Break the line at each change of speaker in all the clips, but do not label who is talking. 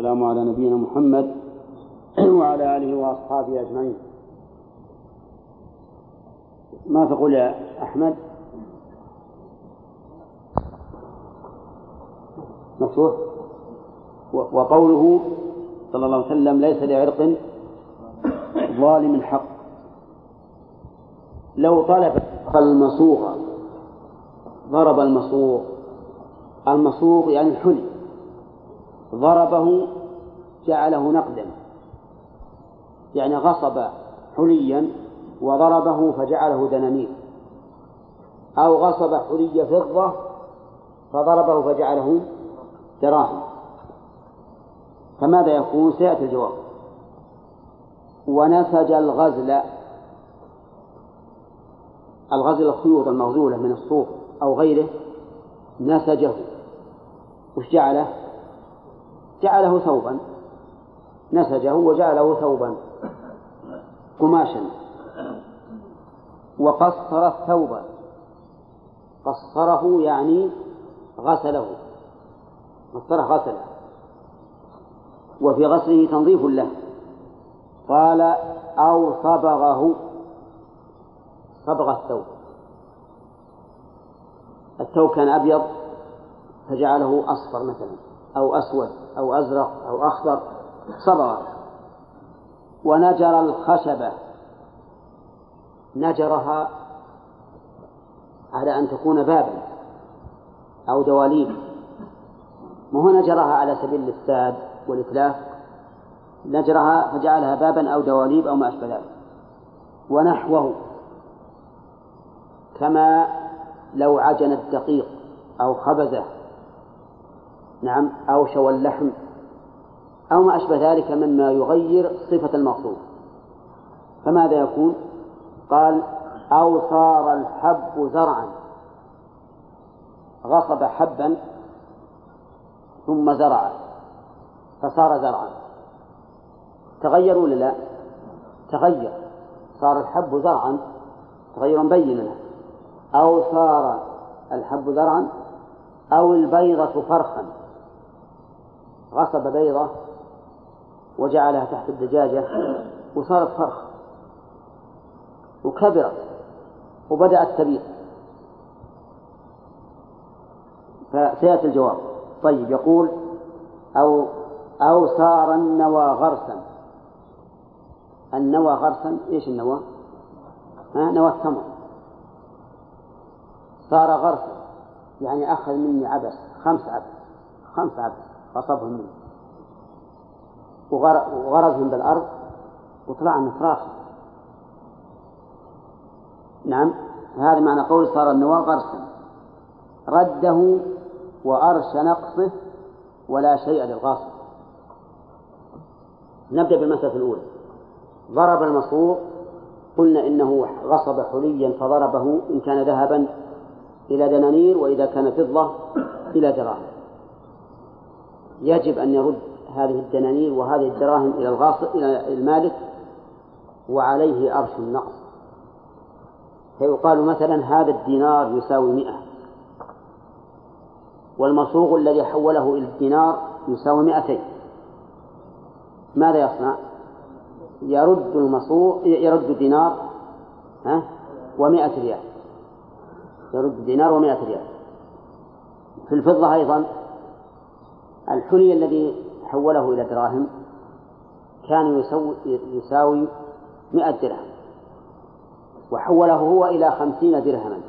والسلام على نبينا محمد وعلى آله وأصحابه أجمعين. ما تقول يا أحمد؟ مفتوح وقوله صلى الله عليه وسلم ليس لعرق ظالم حق لو طلب المصوغ ضرب المصوغ المصوغ يعني الحلي. ضربه جعله نقدا. يعني غصب حليا وضربه فجعله دنانير. أو غصب حلي فضة فضربه فجعله دراهم. فماذا يكون؟ سيأتي الجواب. ونسج الغزل. الغزل الخيوط المغزولة من الصوف أو غيره نسجه. وش جعله؟ جعله ثوبا نسجه وجعله ثوبا قماشا وقصر الثوب. قصره يعني غسله. قصره غسله. وفي غسله تنظيف له. قال أو صبغه. صبغ الثوب. الثوب كان أبيض فجعله أصفر مثلا أو أسود. أو أزرق أو أخضر صبغ ونجر الخشبة. نجرها على أن تكون بابا أو دواليب. ما هو نجرها على سبيل الإفساد والإتلاف؟ نجرها فجعلها بابا أو دواليب أو ما أشبه ذلك. ونحوه. كما لو عجن الدقيق أو خبزه نعم أو شوى اللحم أو ما أشبه ذلك مما يغير صفة المقصود فماذا يكون؟ قال أو صار الحب زرعا. غصب حبا ثم زرع فصار زرعا. تغير ولا لا؟ تغير. صار الحب زرعا تغيرا بينا. أو صار الحب زرعا أو البيضة فرخا. غصب بيضة وجعلها تحت الدجاجة وصارت فرخ وكبرت وبدأت تبيض. فسيأتي الجواب. طيب يقول أو أو صار النوى غرسا. النوى غرسا إيش النوى؟ ها نوى التمر. صار غرسا يعني أخذ مني عبس خمس عبس خمس عبس غصبهم وغرزهم بالأرض وطلع من فراخ. نعم هذا معنى قول صار النواة غرسا رده وأرش نقصه ولا شيء للغاصب. نبدأ بالمسألة الأولى. ضرب المصروف قلنا إنه غصب حليا فضربه إن كان ذهبا إلى دنانير وإذا كان فضة إلى دراهم. يجب أن يرد هذه الدنانير وهذه الدراهم إلى الغاصب إلى المالك وعليه أرش النقص. فيقال مثلا هذا الدينار يساوي مئة. والمصوغ الذي حوله إلى الدينار يساوي مئتين. ماذا يصنع؟ يرد المصوغ يرد دينار ها؟ ومئة ريال. يرد دينار ومئة ريال. في الفضة أيضا الحلي الذي حوله إلى دراهم كان يساوي مئة درهم وحوله هو إلى خمسين درهما.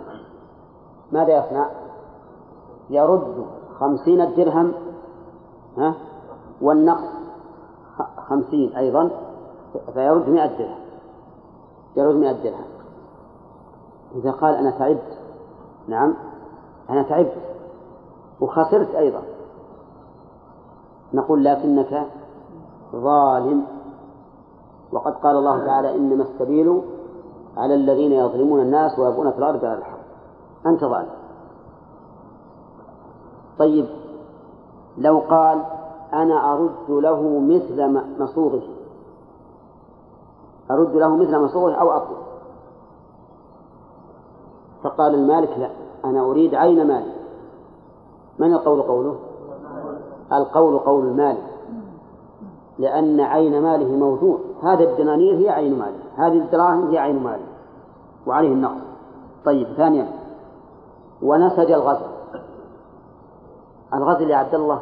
ماذا يصنع؟ يرد خمسين الدرهم ها؟ والنقص خمسين أيضا فيرد مئة درهم يرد مئة درهم. إذا قال أنا تعبت نعم أنا تعبت وخسرت أيضا. نقول لكنك ظالم. وقد قال الله تعالى إنما السبيل على الذين يظلمون الناس ويبغون في الأرض على الحق. أنت ظالم. طيب لو قال أنا أرد له مثل مصوغه أرد له مثل مصوغه أو أطلب فقال المالك لا أنا أريد عين مالي من القول قوله؟ القول قول المالك لأن عين ماله موجود هذه الدنانير هي عين ماله. هذه الدراهم هي عين ماله. وعليه النقص. طيب ثانيا. ونسج الغزل. الغزل يا عبد الله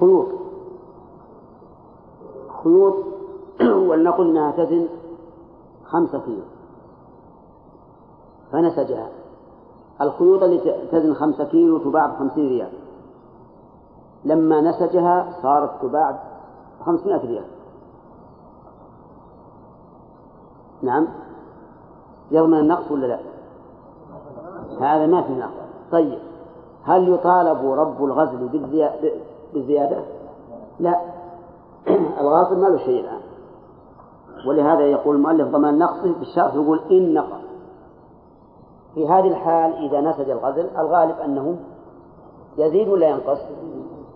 خيوط. خيوط. ولنقل إنها تزن خمسة كيلو فنسجها. الخيوط التي تزن خمسة كيلو تباع بخمسين ريال. لما نسجها صارت تباع بخمسمائة ريال. نعم. يضمن النقص ولا لا؟ هذا ما في نقص. طيب. هل يطالب رب الغزل بالزيادة؟ لا. الغاصب ما له شيء الآن. ولهذا يقول المؤلف ضمان نقصه بالشرط يقول إن نقص. في هذه الحال إذا نسج الغزل الغالب أنه يزيد ولا ينقص؟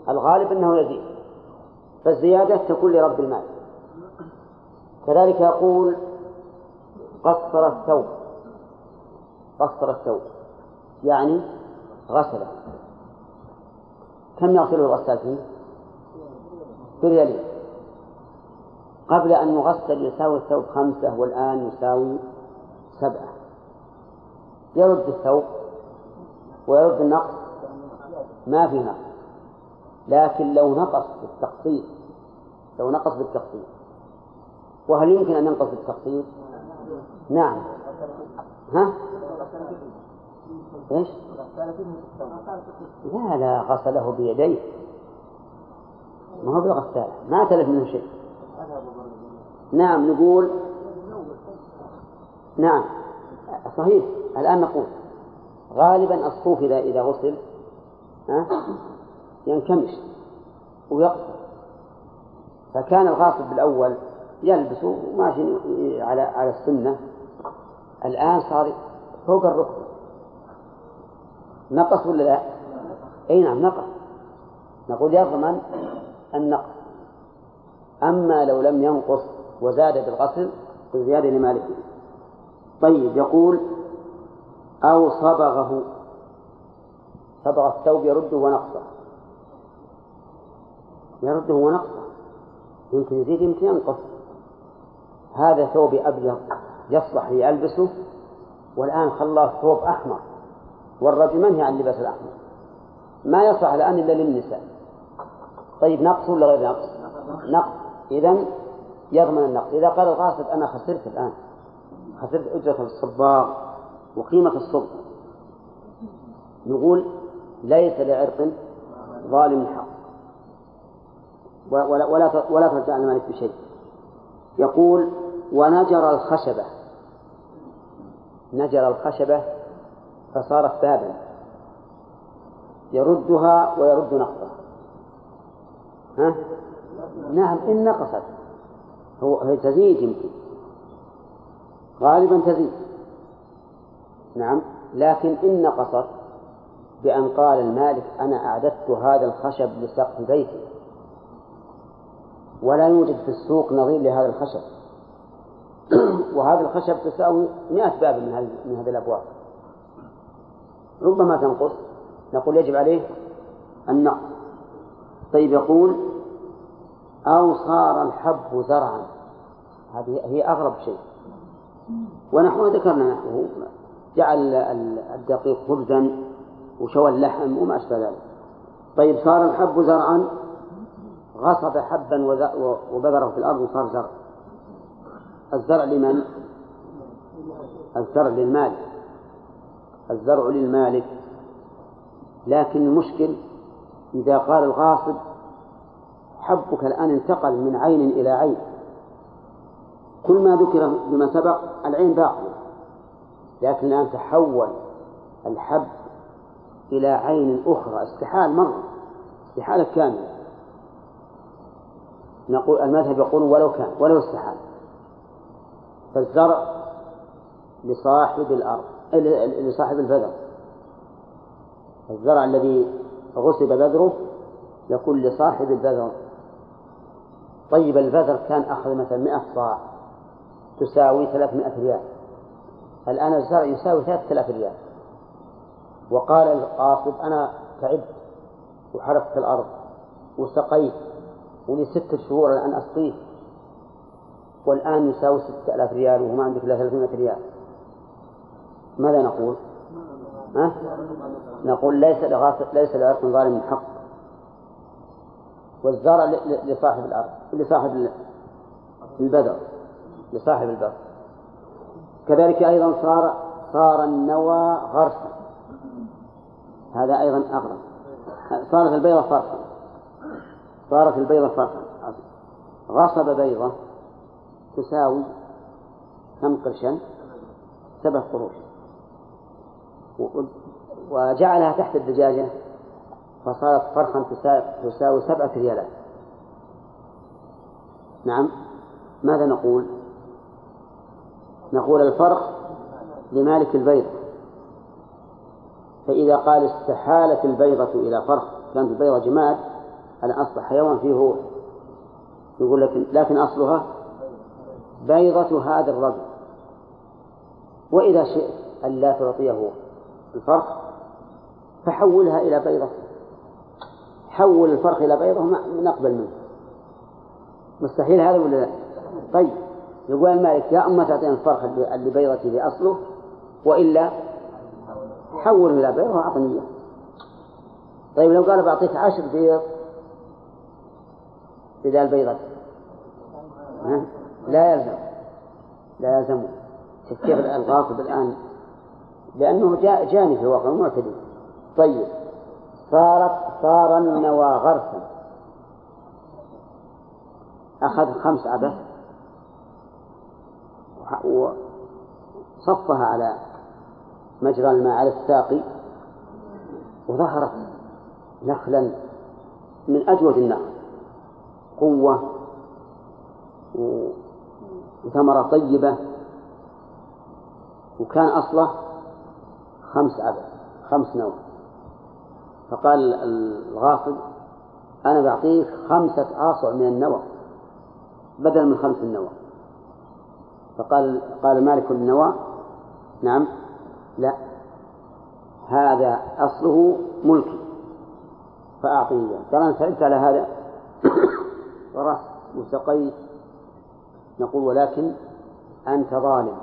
الغالب أنه يزيد فالزيادة تكون لرب المال. كذلك يقول قصر الثوب قصر الثوب يعني غسله. كم يغسله الغسال فيه؟ بريالين قبل أن يغسل يساوي الثوب خمسة والآن يساوي سبعة. يرد الثوب ويرد النقص ما في نقص لكن لو نقص بالتقسيط لو نقص بالتقسيط وهل يمكن أن ينقص بالتقسيط؟ نعم. ها؟ إيش؟ لا لا غسله بيديه. ما هو بالغسالة ما تلف منه شيء. نعم نقول. نعم. صحيح. الآن نقول. غالبا الصوف إذا إذا غسل ها؟ ينكمش ويقصر. فكان الغاصب بالأول يلبسه وماشي على على السنة. الآن صار فوق الركبة نقص ولا لا؟ أي نعم نقص. نقول يضمن النقص. أما لو لم ينقص وزاد بالغسل فزيادة لمالكه طيب يقول أو صبغه. صبغ الثوب يرده ونقصه. يرده ونقصه. يمكن يزيد يمكن ينقص هذا ثوب أبيض يصلح ليلبسه والآن خلاه ثوب أحمر. والرجل منهي عن لباس الأحمر؟ ما يصلح الآن إلا للنساء. طيب نقص ولا غير نقص؟ نقص. إذا يضمن النقص. إذا قال الغاصب أنا خسرت الآن. خسرت أجرة الصباغ وقيمة الصب نقول ليس لعرق ظالم حق ولا ولا ولا ترجع المالك بشيء. يقول ونجر الخشبة. نجر الخشبة فصارت بابا يردها ويرد نقصها ها؟ نعم إن نقصت. هو تزيد يمكن. غالبا تزيد. نعم لكن إن نقصت بأن قال المالك أنا أعددت هذا الخشب لسقف بيتي. ولا يوجد في السوق نظير لهذا الخشب. وهذا الخشب تساوي مئة باب من هذه من هذه الأبواب. ربما تنقص. نقول يجب عليه النقص طيب يقول أو صار الحب زرعا. هذه هي أغرب شيء. ونحن ذكرنا نحوه. جعل الدقيق خبزا وشوى اللحم وما أشبه ذلك. طيب صار الحب زرعا؟ غصب حبا وبذره في الأرض وصار زرع. الزرع لمن؟ الزرع للمالك الزرع للمالك. لكن المشكل إذا قال الغاصب حبك الآن انتقل من عين إلى عين. كل ما ذكر بما سبق العين باقية. لكن الآن تحول الحب إلى عين أخرى. استحال مرة. استحالة كاملة. نقول المذهب يقول ولو كان ولو استحال. فالزرع لصاحب الأرض لصاحب البذر. الزرع الذي غصب بذره يكون لصاحب البذر. طيب البذر كان أخذ مثلا مئة صاع تساوي ثلاثمائة ريال. الآن الزرع يساوي ثلاثة آلاف ريال. وقال القاصد أنا تعبت وحرثت الأرض وسقيت ولي ستة شهور الآن أسقيه. والآن يساوي ستة آلاف ريال وما عندك إلا 300 ريال. ماذا نقول؟ ها؟ نقول ليس ليس لعرق ظالم حق. والزرع لصاحب الأرض لصاحب البذر لصاحب البذر. كذلك أيضا صار صار النوى غرسا. هذا أيضا أغرب. صارت البيضة فرقا صارت البيضة فرقا غصب بيضة تساوي كم قرشا؟ سبع قروش. وجعلها تحت الدجاجة فصارت فرخا تساوي سبعة ريالات نعم. ماذا نقول؟ نقول الفرخ لمالك البيضة. فإذا قال استحالت البيضة إلى فرخ كانت البيضة جماد على أصبح حيوان فيه هو يقول لكن لكن أصلها بيضة هذا الرجل. وإذا شئت أن لا تعطيه الفرخ فحولها إلى بيضة. حول الفرخ إلى بيضة نقبل منه. مستحيل هذا ولا لا؟ طيب. يقول المالك يا أما تعطينا الفرخ اللي بيضتي لأصله وإلا حول إلى بيضة وأعطني إياه. طيب لو قال بعطيك عشر بيض بدال بيضة لا يلزم. لا يلزم شوف كيف الغاصب الآن لأنه جاء جاني في الواقع معتدي. طيب. صارت صار النوى غرسا. أخذ خمس عبث وصفها على مجرى الماء على الساقي. وظهرت نخلا من أجود النخل. قوة وثمرة طيبة وكان أصله خمس عدد خمس نوع. فقال الغاصب أنا بعطيك خمسة آصع من النوى بدلا من خمس النوى فقال قال مالك النوى نعم لا هذا أصله ملكي فأعطني إياه. قال أنا سألت على هذا. ورحت وسقيت نقول ولكن أنت ظالم.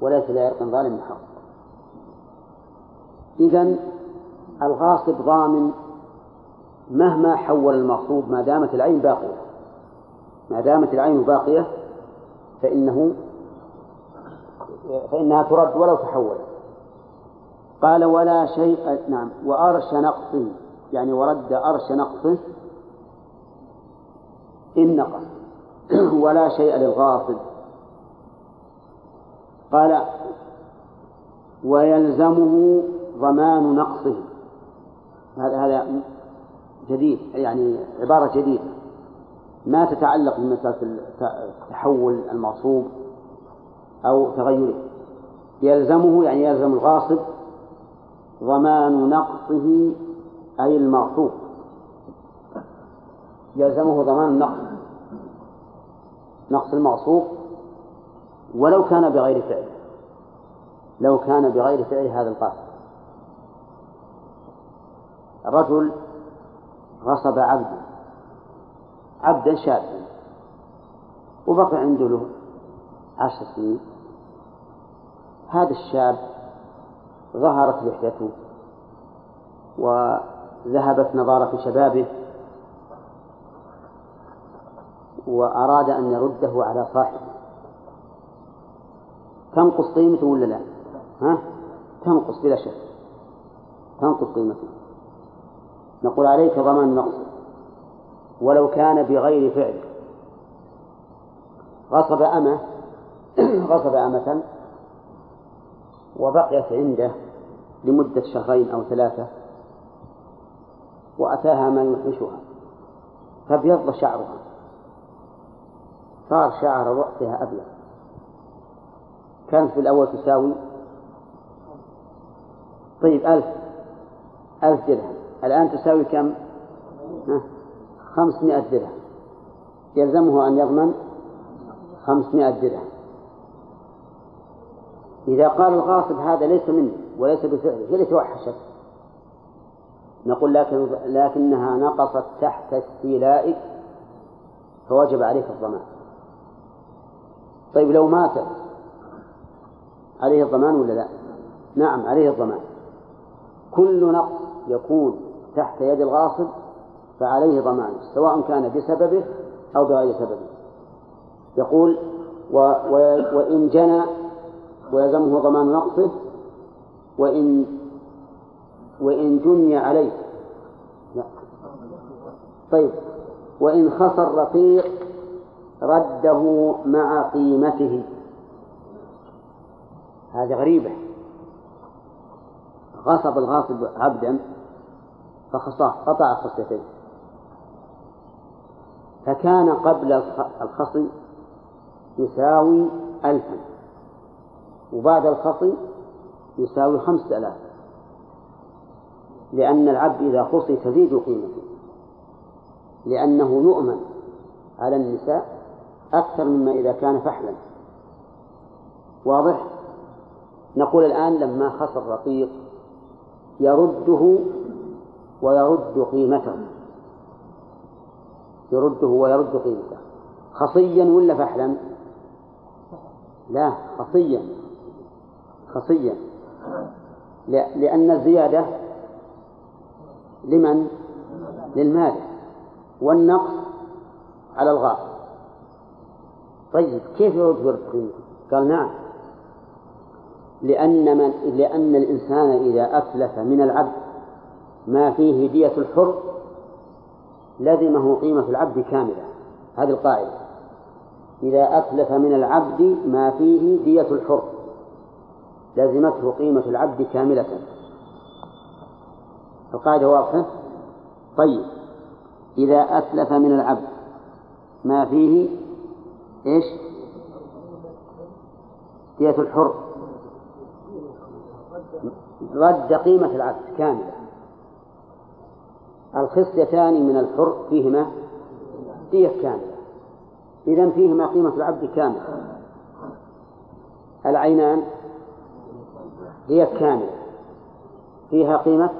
وليس لعرق ظالم حق إذا الغاصب ضامن مهما حول المغصوب ما دامت العين باقية. ما دامت العين باقية فإنه فإنها ترد ولو تحولت قال ولا شيء نعم وأرش نقصه يعني ورد أرش نقصه إن نقص. ولا شيء للغاصب. قال ويلزمه ضمان نقصه. هذا هذا جديد يعني عبارة جديدة. ما تتعلق بمسألة تحول المغصوب أو تغيره. يلزمه يعني يلزم الغاصب ضمان نقصه أي المغصوب. يلزمه ضمان النقص. نقص المغصوب ولو كان بغير فعل. لو كان بغير فعل هذا القاصد رجل غصب عبدا عبدا شابا. وبقي عنده له عشر سنين. هذا الشاب ظهرت لحيته. وذهبت نضارة شبابه. وأراد أن يرده على صاحبه. تنقص قيمته ولا لا؟ ها؟ تنقص بلا شك. تنقص قيمته؟ نقول عليك ضمان النقص ولو كان بغير فعل. غصب أمة غصب أمة وبقيت عنده لمدة شهرين أو ثلاثة وأتاها ما يوحشها. فابيض شعرها. صار شعر رأسها أبيض كانت في الأول تساوي؟ طيب ألف. ألف درهم. الآن تساوي كم؟ خمسمائة درهم. يلزمه أن يضمن خمسمائة درهم. إذا قال الغاصب هذا ليس مني وليس بفعله هي اللي توحشت نقول لكن لكنها نقصت تحت استيلائك فوجب عليك الضمان. طيب لو مات عليه الضمان ولا لا؟ نعم عليه الضمان كل نقص يكون تحت يد الغاصب فعليه ضمان سواء كان بسببه أو بغير سببه يقول و و وإن جنى ويلزمه ضمان نقصه وإن وإن جني عليه لا. طيب وإن خسر رقيق رده مع قيمته. هذه غريبة. غصب الغاصب عبدا فخصاه قطع خصيتين. فكان قبل الخصي يساوي ألفا. وبعد الخصي يساوي خمسة آلاف. لأن العبد إذا خصي تزيد قيمته. لأنه يؤمن على النساء أكثر مما إذا كان فحلا. واضح؟ نقول الآن لما خص الرقيق يرده ويرد قيمته. يرده ويرد قيمته. خصيا ولا فحلا؟ لا خصيا. خصيا. لأن الزيادة لمن؟ للمال. والنقص على الغاصب. طيب كيف ويرد قيمته قال نعم. لأن من لأن الإنسان إذا أتلف من العبد ما فيه دية الحر لزمه قيمة العبد كاملة. هذه القاعدة. إذا أتلف من العبد ما فيه دية الحر لزمته قيمة العبد كاملة. القاعدة واضحة؟ طيب. إذا أتلف من العبد ما فيه إيش؟ دية الحر. رد قيمة العبد كاملة. الخصيتان من الحر فيهما دية كاملة إذا فيهما قيمة العبد كاملة. العينان دية كاملة فيها قيمة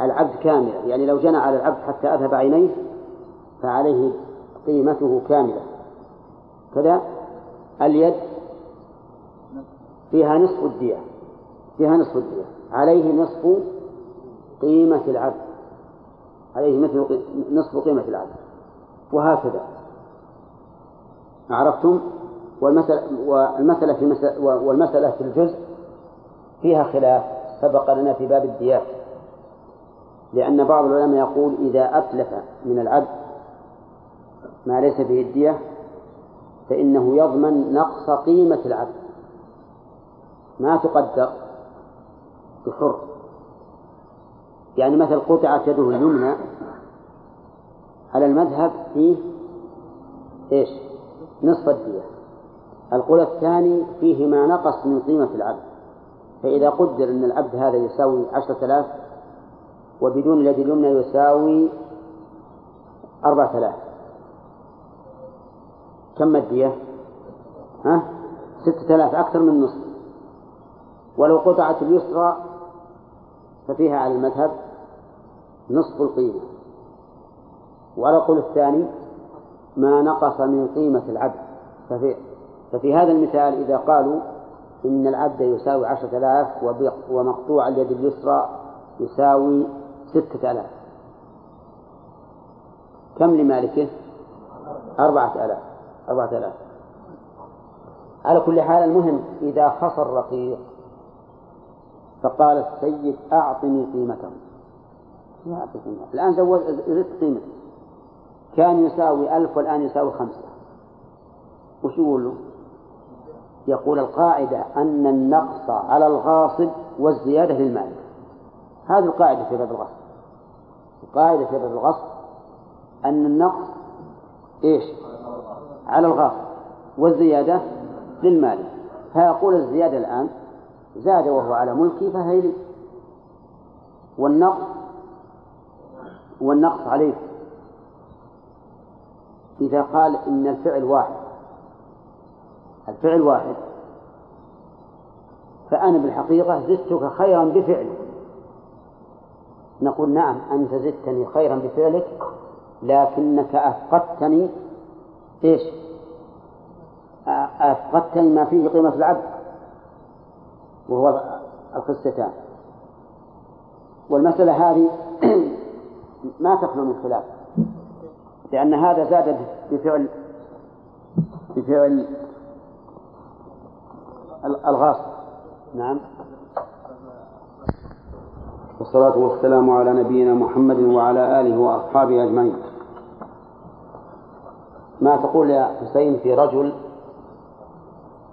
العبد كاملة. يعني لو جنى على العبد حتى أذهب عينيه فعليه قيمته كاملة. كذا اليد فيها نصف الدية فيها نصف الدية عليه نصف قيمة العبد عليه مثل نصف قيمة العبد وهكذا. عرفتم؟ والمسألة والمسألة في مسألة والمسألة في الجزء فيها خلاف سبق لنا في باب الديات لأن بعض العلماء يقول إذا أتلف من العبد ما ليس به الدية فإنه يضمن نقص قيمة العبد. ما تقدر بحر يعني مثل قطعت يده اليمنى على المذهب فيه إيش؟ نصف الدية. القول الثاني فيه ما نقص من قيمة العبد. فإذا قدر أن العبد هذا يساوي عشرة آلاف وبدون اليد اليمنى يساوي أربعة آلاف. كم الدية؟ ها؟ ستة آلاف أكثر من نصف ولو قطعت اليسرى ففيها على المذهب نصف القيمة وعلى الثاني ما نقص من قيمة العبد ففي, ففي هذا المثال إذا قالوا إن العبد يساوي عشرة آلاف ومقطوع اليد اليسرى يساوي ستة آلاف كم لمالكه؟ أربعة آلاف أربعة آلاف. على كل حال المهم إذا خسر رقيق فقال السيد أعطني قيمته. الآن زود زدت قيمته كان يساوي ألف والآن يساوي خمسة. وش يقول؟ له؟ يقول القاعدة أن النقص على الغاصب والزيادة للمالك هذه القاعدة في باب الغصب. القاعدة في باب الغصب أن النقص إيش؟ على الغاصب والزيادة للمالك فيقول الزيادة الآن زاد وهو على ملكي فهي لي. والنقص والنقص عليه. إذا قال إن الفعل واحد الفعل واحد فأنا بالحقيقة زدتك خيرا بفعلك. نقول نعم أنت زدتني خيرا بفعلك لكنك أفقدتني إيش؟ أفقدتني ما فيه قيمة العبد. وهو القصتان. والمسألة هذه ما تخلو من خلاف. لأن هذا زاد بفعل بفعل الغاصب. نعم. والصلاة والسلام على نبينا محمد وعلى آله وأصحابه أجمعين. ما تقول يا حسين في رجل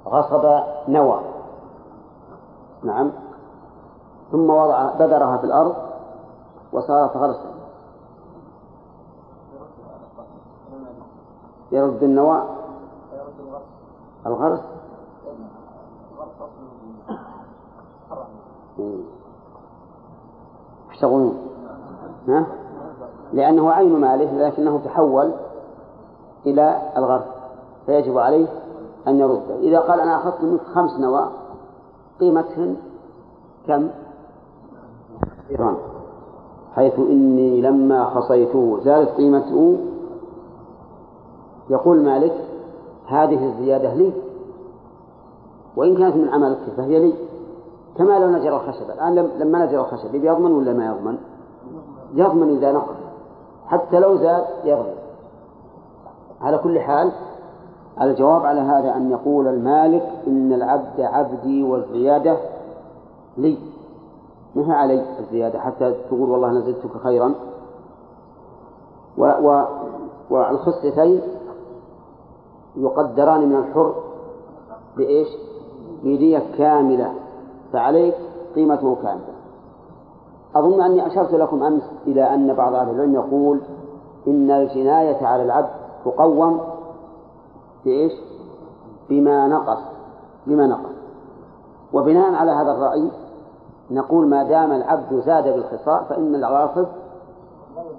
غصب نوى نعم ثم وضع بذرها في الأرض وصارت غرسا يرد النوى الغرس إيش تقولون؟ ها؟ لأنه عين ماله لكنه تحول إلى الغرس فيجب عليه أن يرده إذا قال أنا أخذت منك خمس نواة قيمتهن كم؟ حيث إني لما خصيته زادت قيمته يقول مالك هذه الزيادة لي وإن كانت من عملك فهي لي كما لو نجر الخشب الآن لما نجر الخشب يضمن ولا ما يضمن؟ يضمن إذا نقص حتى لو زاد يضمن على كل حال الجواب على هذا أن يقول المالك إن العبد عبدي والزيادة لي. ما هي علي الزيادة؟ حتى تقول والله أنا زدتك خيرا. والخصتين يقدران من الحر بإيش؟ بدية كاملة. فعليك قيمته كاملة. أظن أني أشرت لكم أمس إلى أن بعض أهل العلم يقول إن الجناية على العبد تقوم بإيش؟ بما نقص بما نقص وبناء على هذا الرأي نقول ما دام العبد زاد بالخصاء فإن الغاصب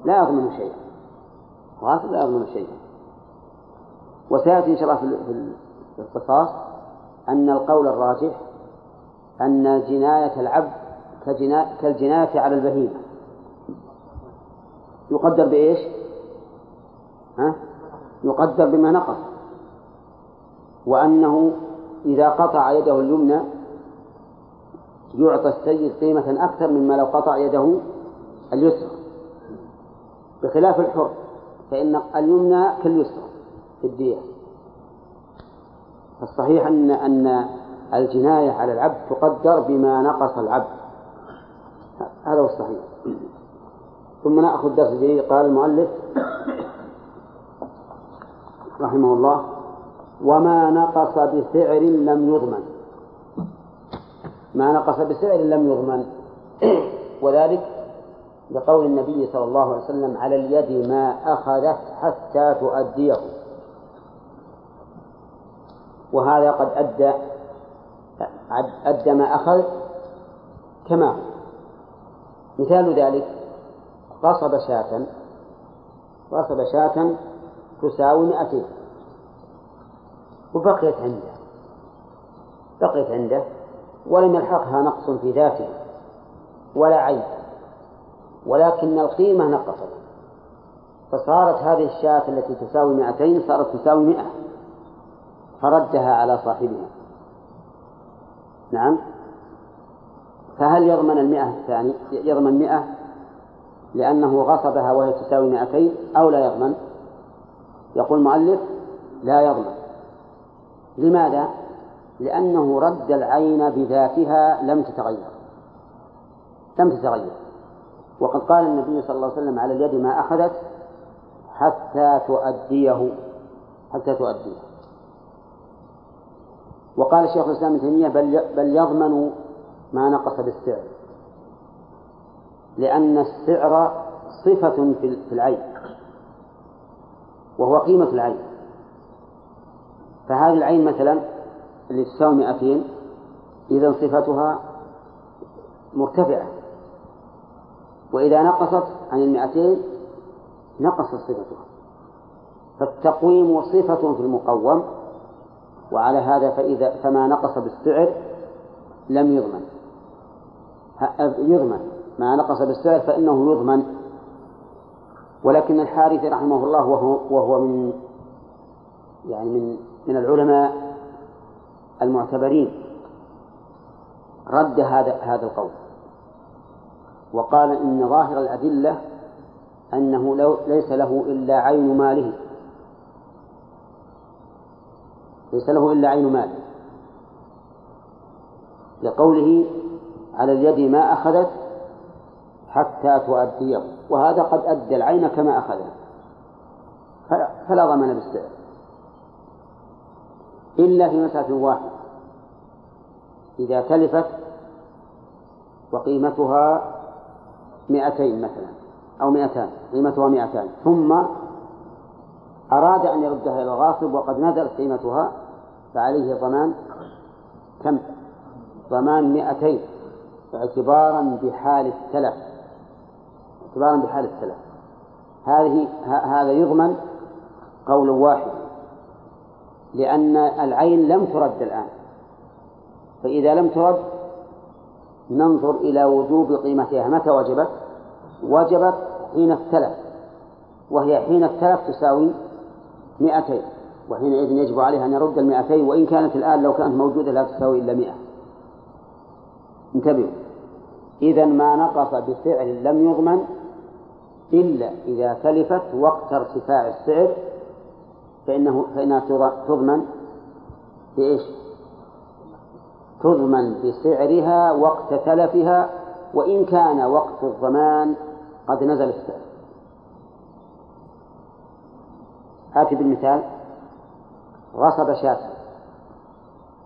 لا يضمن شيئا الغاصب لا يضمن شيئا وسيأتي إن شاء الله في القصاص أن القول الراجح أن جناية العبد كالجناية على البهيمة يقدر بإيش؟ ها؟ يقدر بما نقص. وأنه إذا قطع يده اليمنى يعطى السيد قيمة أكثر مما لو قطع يده اليسرى. بخلاف الحر فإن اليمنى كاليسرى في الدية. فالصحيح أن أن الجناية على العبد تقدر بما نقص العبد. هذا هو الصحيح. ثم نأخذ درس جديد قال المؤلف رحمه الله وما نقص بسعر لم يضمن. ما نقص بسعر لم يضمن. وذلك لقول النبي صلى الله عليه وسلم على اليد ما أخذت حتى تؤديه. وهذا قد أدى أدى ما أخذ كما هو. مثال ذلك غصب شاة غصب شاة تساوي مئتين. وبقيت عنده. بقيت عنده. ولم يلحقها نقص في ذاته. ولا عيب ولكن القيمة نقصت. فصارت هذه الشاة التي تساوي مئتين صارت تساوي مئة. فردها على صاحبها. نعم. فهل يضمن المئة الثاني؟ يضمن مئة لأنه غصبها وهي تساوي مئتين أو لا يضمن؟ يقول المؤلف لا يضمن لماذا؟ لأنه رد العين بذاتها لم تتغير. لم تتغير. وقد قال النبي صلى الله عليه وسلم على اليد ما أخذت حتى تؤديه. حتى تؤديه. وقال الشيخ الإسلام ابن تيمية بل بل يضمن ما نقص بالسعر. لأن السعر صفة في العين. وهو قيمة العين. فهذه العين مثلا اللي تساوي 200 إذا صفتها مرتفعة. وإذا نقصت عن المئتين نقصت صفتها. فالتقويم صفة في المقوم وعلى هذا فإذا فما نقص بالسعر لم يضمن. يضمن. ما نقص بالسعر فإنه يضمن. ولكن الحارث رحمه الله وهو, وهو من يعني من من العلماء المعتبرين رد هذا هذا القول وقال إن ظاهر الأدلة أنه لو ليس له إلا عين ماله ليس له إلا عين ماله لقوله على اليد ما أخذت حتى تؤديه. وهذا قد أدى العين كما أخذها فلا ضمان بالسعر. إلا في مسألة واحدة. إذا تلفت وقيمتها مئتين مثلا أو مئتان قيمتها مئتان. ثم أراد أن يردها إلى الغاصب وقد نزلت قيمتها فعليه ضمان كم؟ ضمان مئتين اعتبارا بحال التلف. اعتبارا بحال التلف هذه هذا يضمن قول واحد لأن العين لم ترد الآن. فإذا لم ترد ننظر إلى وجوب قيمتها. متى وجبت؟ وجبت حين التلف وهي حين التلف تساوي مئتين. وحينئذ يجب عليها أن يرد المئتين وإن كانت الآن لو كانت موجودة لا تساوي إلا مئة. انتبهوا. إذا ما نقص بسعر لم يضمن إلا إذا تلفت وقت ارتفاع السعر فإنه فإنها تضمن بإيش؟ تضمن بسعرها وقت تلفها وإن كان وقت الضمان قد نزل السعر آتي بالمثال غصب شاة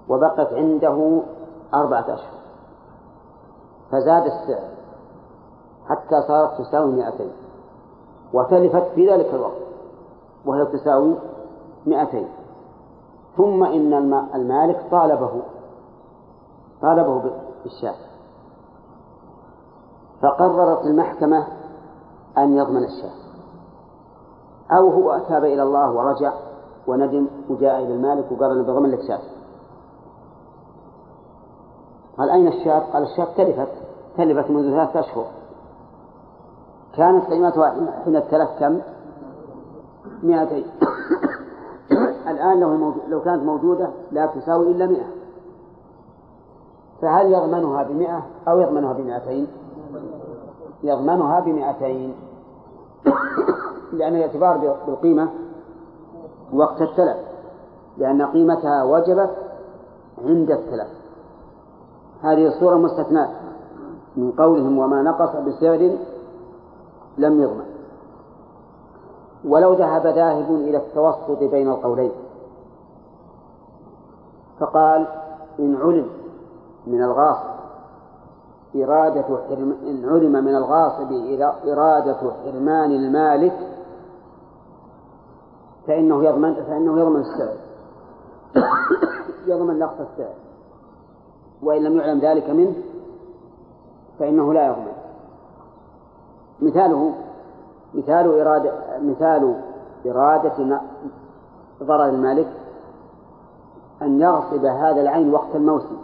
وبقت عنده أربعة أشهر فزاد السعر حتى صارت تساوي مئتين وتلفت في ذلك الوقت وهي تساوي مئتين. ثم إن المالك طالبه طالبه بالشاة. فقررت المحكمة أن يضمن الشاة. أو هو تاب إلى الله ورجع وندم وجاء إلى المالك وقال أنا بضمن لك شاة. قال أين الشاة؟ قال الشاة تلفت تلفت منذ ثلاثة أشهر. كانت قيمتها حين التلف كم؟ مئتين الآن لو لو كانت موجودة لا تساوي إلا مئة فهل يضمنها بمئة أو يضمنها بمئتين؟ يضمنها بمئتين لأن الاعتبار بالقيمة وقت التلف لأن قيمتها وجبت عند التلف هذه الصورة مستثناة من قولهم وما نقص بسعر لم يضمن ولو ذهب ذاهب إلى التوسط بين القولين. فقال إن علم من الغاصب إرادة حرم إن علم من الغاصب إرادة حرمان المالك فإنه يضمن فإنه يضمن السعر. يضمن نقص السعر. وإن لم يعلم ذلك منه فإنه لا يضمن. مثاله مثال إرادة مثال إرادة ضرر المالك أن يغصب هذا العين وقت الموسم.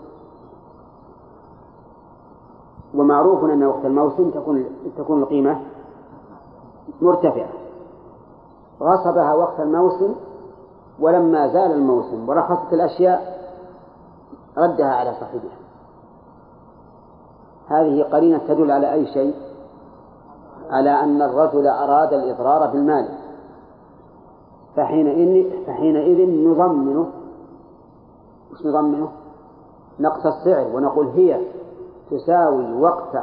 ومعروف أن وقت الموسم تكون تكون القيمة مرتفعة. غصبها وقت الموسم ولما زال الموسم ورخصت الأشياء ردها على صاحبها. هذه قرينة تدل على أي شيء؟ على أن الرجل أراد الإضرار بالمال. فحينئذ فحينئذ نضمنه. مش نضمنه؟ نقص السعر ونقول هي تساوي وقت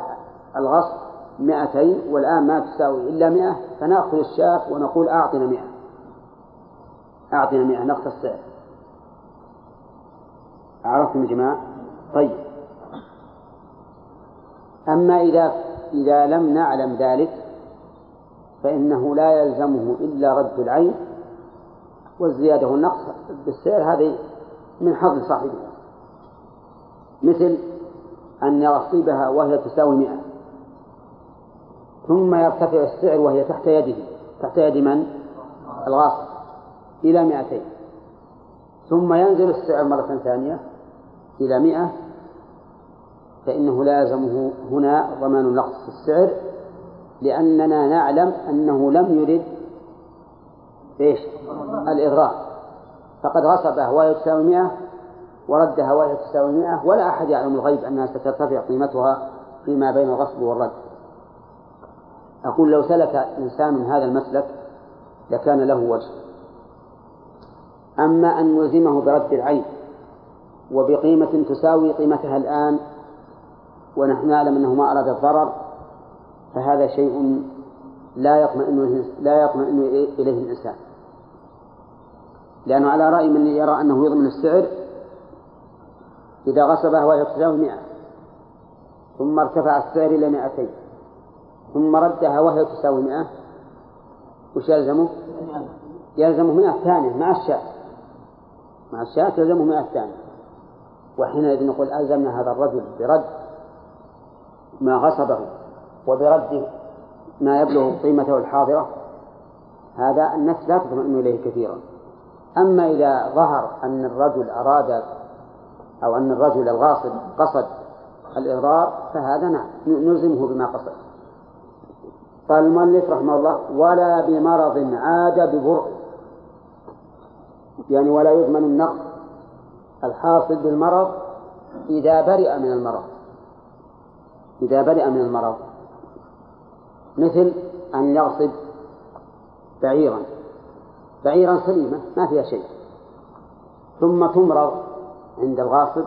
الغصب مئتين والآن ما تساوي إلا مئة فنأخذ الشاة ونقول أعطنا مئة. أعطنا مئة نقص السعر. عرفتم يا جماعة؟ طيب. أما إذا إذا لم نعلم ذلك فإنه لا يلزمه إلا رد العين والزيادة والنقص بالسعر هذه من حظ صاحبها. مثل أن يغصبها وهي تساوي مئة. ثم يرتفع السعر وهي تحت يده. تحت يد من؟ الغاصب. إلى مئتين. ثم ينزل السعر مرة ثانية إلى مئة. فإنه لازمه هنا ضمان النقص في السعر لأننا نعلم أنه لم يرد إيش؟ الإغراء فقد غصبه وهي تساوي مئة وردها وهي تساوي مئة ولا أحد يعلم الغيب أنها سترتفع قيمتها فيما بين الغصب والرد. أقول لو سلك إنسان هذا المسلك لكان له وجه. أما أن نلزمه برد العين وبقيمة تساوي قيمتها الآن ونحن نعلم أنه ما أراد الضرر فهذا شيء لا يطمئن لا يطمئن إليه الإنسان. لأنه على رأي من يرى أنه يضمن السعر إذا غصبه وهي تساوي مئة ثم ارتفع السعر إلى مئتين ثم ردها وهي تساوي مئة وش يلزمه؟ يلزمه مئة ثانية مع الشاة. مع الشاة يلزمه مئة ثانية. وحينئذ نقول ألزمنا هذا الرجل برد ما غصبه وبرد ما يبلغ قيمته الحاضرة هذا النفس لا تطمئن إليه كثيرا. أما إذا ظهر أن الرجل أراد أو أن الرجل الغاصب قصد الإضرار فهذا نعم نلزمه بما قصد. قال المؤلف رحمه الله ولا بمرض عاد ببرء. يعني ولا يضمن النقص الحاصل بالمرض إذا برئ من المرض. إذا برئ من المرض. مثل أن يغصب بعيرا. بعيرا سليمة ما فيها شيء. ثم تمرض عند الغاصب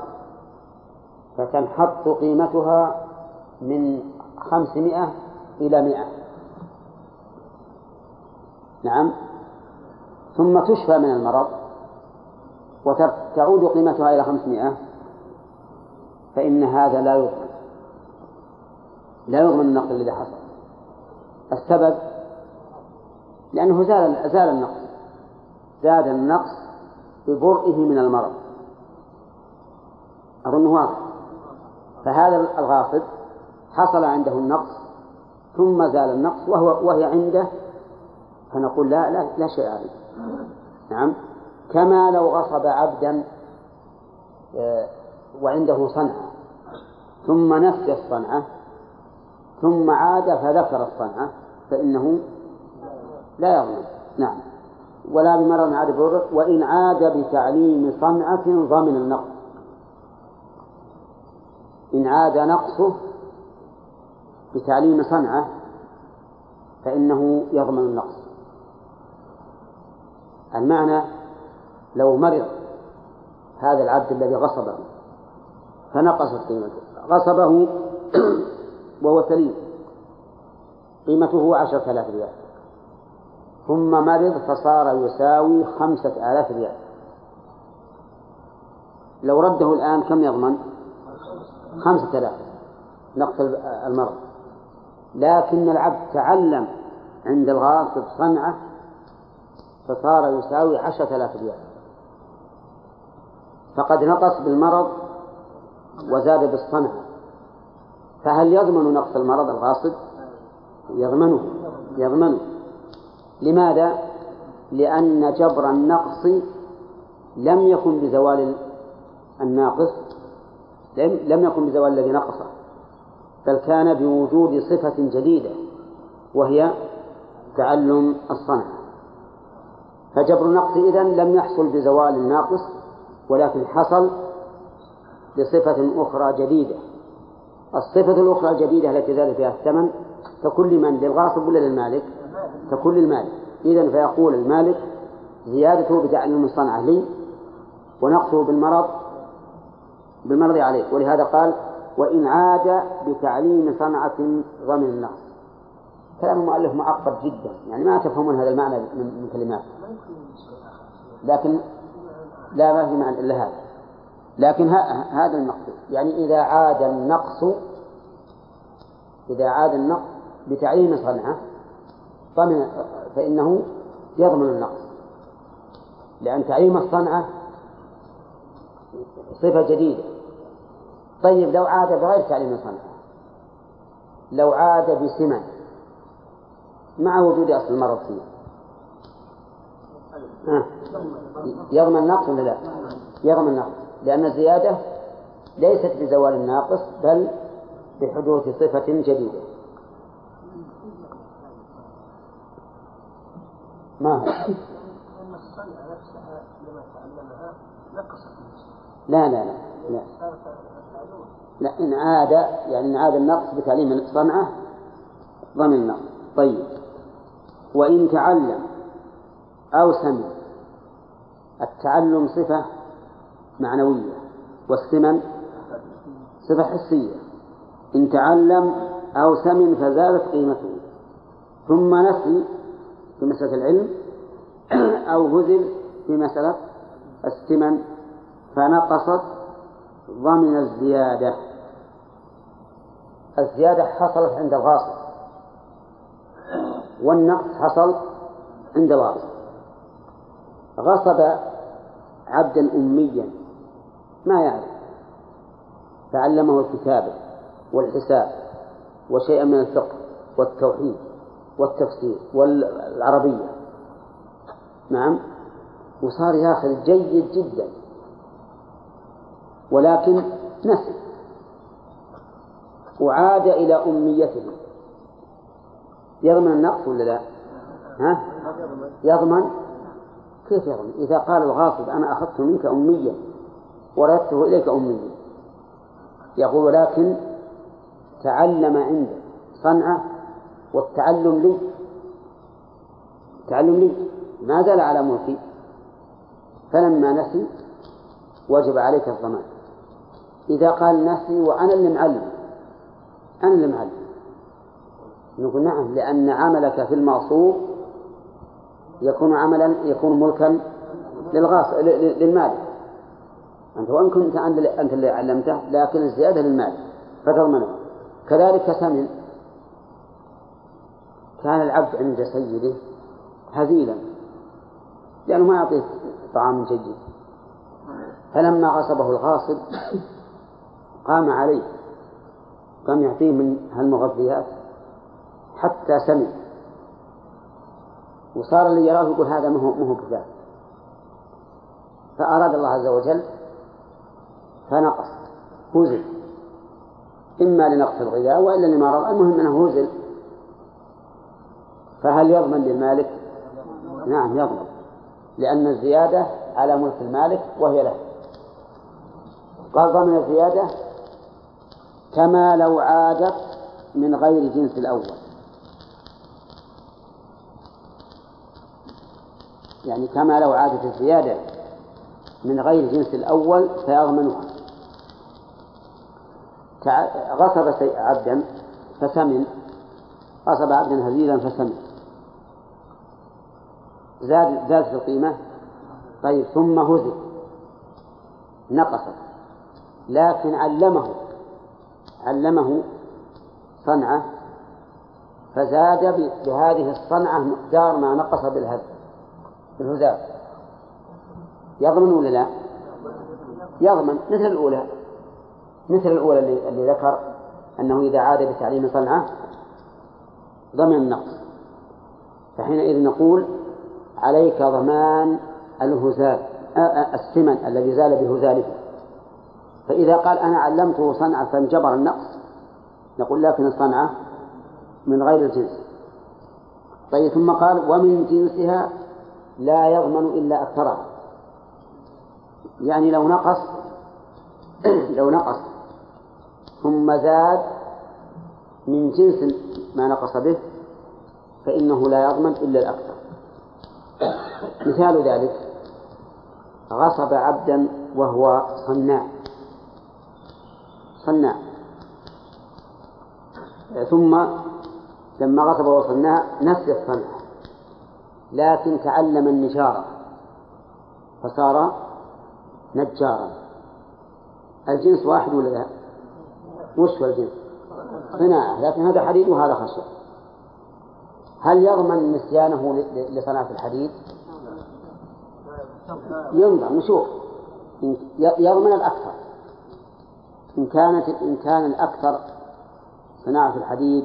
فتنحط قيمتها من خمسمائة إلى مئة. نعم. ثم تشفى من المرض وتعود قيمتها إلى خمسمائة فإن هذا لا يضمن لا يضمن النقل الذي حصل. السبب؟ لأنه زال زال النقص. زاد النقص ببرئه من المرض. أظنه واضح. فهذا الغاصب حصل عنده النقص ثم زال النقص وهو وهي عنده فنقول لا لا لا شيء عليه. نعم. كما لو غصب عبدا آه، وعنده صنعة ثم نسي الصنعة ثم عاد فذكر الصنعة فإنه لا يظلم. نعم. ولا بمرض عاد بر وإن عاد بتعليم صنعة ضمن النقص. إن عاد نقصه بتعليم صنعة فإنه يضمن النقص. المعنى لو مرض هذا العبد الذي غصبه فنقصت قيمته. غصبه وهو سليم. قيمته عشرة آلاف ريال. ثم مرض فصار يساوي خمسة آلاف ريال. لو رده الآن كم يضمن؟ خمسة آلاف. نقص المرض. لكن العبد تعلم عند الغاصب صنعة فصار يساوي عشرة آلاف ريال. فقد نقص بالمرض وزاد بالصنعة فهل يضمن نقص المرض الغاصب؟ يضمنه يضمنه لماذا؟ لأن جبر النقص لم يكن بزوال الناقص لم يكن بزوال الذي نقصه بل كان بوجود صفة جديدة وهي تعلم الصنعة فجبر النقص إذن لم يحصل بزوال الناقص ولكن حصل بصفة أخرى جديدة الصفة الأخرى الجديدة التي زاد فيها الثمن تكون لمن للغاصب ولا للمالك؟ تكون للمالك إذا فيقول المالك زيادته بتعلم الصنعة لي ونقصه بالمرض بالمرض عليه. ولهذا قال وإن عاد بتعليم صنعة ضمن النقص. كلام المؤلف معقد جدا. يعني ما تفهمون هذا المعنى من كلمات. لكن لا ما في معنى إلا هذا. لكن هذا المقصود. يعني إذا عاد النقص إذا عاد النقص بتعيين صنعة فإنه يضمن النقص. لأن تعيين الصنعة صفة جديدة. طيب لو عاد بغير تعليم صنعة لو عاد بسمن مع وجود أصل المرض فيه يضمن النقص ولا لا؟ يضمن النقص. لأن الزيادة ليست بزوال الناقص بل بحدوث صفة جديدة. ما هو؟ لا لا لا لا. لا إن عاد يعني إن عاد النقص بتعليم صنعة ضمن النقص. طيب. وإن تعلم أو سمع التعلم صفة معنوية والسمن صفة حسية. إن تعلم أو سمن فزادت قيمته. ثم نسي في مسألة العلم أو هزل في مسألة السمن فنقصت ضمن الزيادة. الزيادة حصلت عند الغاصب. والنقص حصل عند الغاصب. غصب عبدا أميا. ما يعرف. فعلمه الكتابة والحساب وشيئا من الفقه والتوحيد والتفسير والعربية. نعم؟ وصار ياخذ جيد جدا. ولكن نسي. وعاد إلى أميته. يضمن النقص ولا لا؟ ها؟ يضمن؟ كيف يضمن؟ إذا قال الغاصب أنا أخذت منك أميا. وردته إليك أميا يقول ولكن تعلم عندك صنعة والتعلم لي. تعلم لي. ما زال على ملكي فلما نسي وجب عليك الضمان. إذا قال نسي وأنا اللي معلم. أنا اللي معلم. نقول نعم لأن عملك في المغصوب يكون عملا يكون ملكا للغاص للمالك أنت وإن كنت أنت اللي علمته لكن الزيادة للمالك فتضمنه كذلك سمن كان العبد عند سيده هزيلا لأنه ما يعطيه طعام جيد. فلما غصبه الغاصب قام عليه قام يعطيه من هالمغذيات حتى سمع. وصار اللي يراه يقول هذا ما هو ما هو كذاب فأراد الله عز وجل فنقص هزل. إما لنقص الغذاء وإلا لما المهم أنه هزل. فهل يضمن للمالك؟ نعم يضمن. لأن الزيادة على ملك المالك وهي له. قال ضمن الزيادة كما لو عادت من غير جنس الأول. يعني كما لو عادت الزيادة من غير جنس الأول فيضمنها. غصب عبدا فسمن. غصب عبدا هزيلا فسمن. زاد زادت القيمة. طيب ثم هزل نقصت. لكن علمه. علمه صنعة. فزاد بهذه الصنعة مقدار ما نقص بالهزل بالهزال يضمن ولا لا؟ يضمن. مثل الأولى. مثل الأولى اللي, ذكر أنه إذا عاد بتعليم صنعة ضمن النقص. فحينئذ نقول عليك ضمان الهزال السمن الذي زال بهزاله. فإذا قال أنا علمته صنعة فانجبر النقص نقول لكن الصنعة من غير الجنس. طيب ثم قال ومن جنسها لا يضمن إلا أكثرها يعني لو نقص لو نقص ثم زاد من جنس ما نقص به فإنه لا يضمن إلا الأكثر. مثال ذلك غصب عبدا وهو صناع. صناع. ثم لما غصب وهو صناع نسي الصنعة لكن تعلم النجارة فصار نجارا. الجنس واحد ولا لا؟ وش هو الجنس؟ صناعة لكن هذا حديد وهذا خشب هل يضمن نسيانه لصناعة الحديد؟ ينظر نشوف يضمن الأكثر. إن كانت إن كان الأكثر صناعة الحديد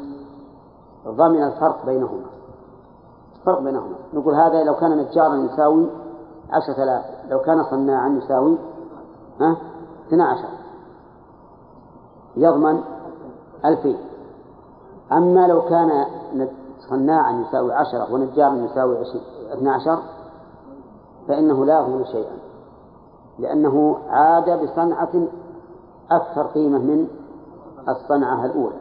ضمن الفرق بينهما. فرق بينهما. نقول هذا لو كان نجارا يساوي عشرة آلاف لو كان صناعا يساوي ها؟ اثنا عشر. يضمن ألفين أما لو كان صناعا يساوي عشرة ونجارا يساوي اثنى عشر فإنه لا يضمن شيئا. لأنه عاد بصنعة أكثر قيمة من الصنعة الأولى.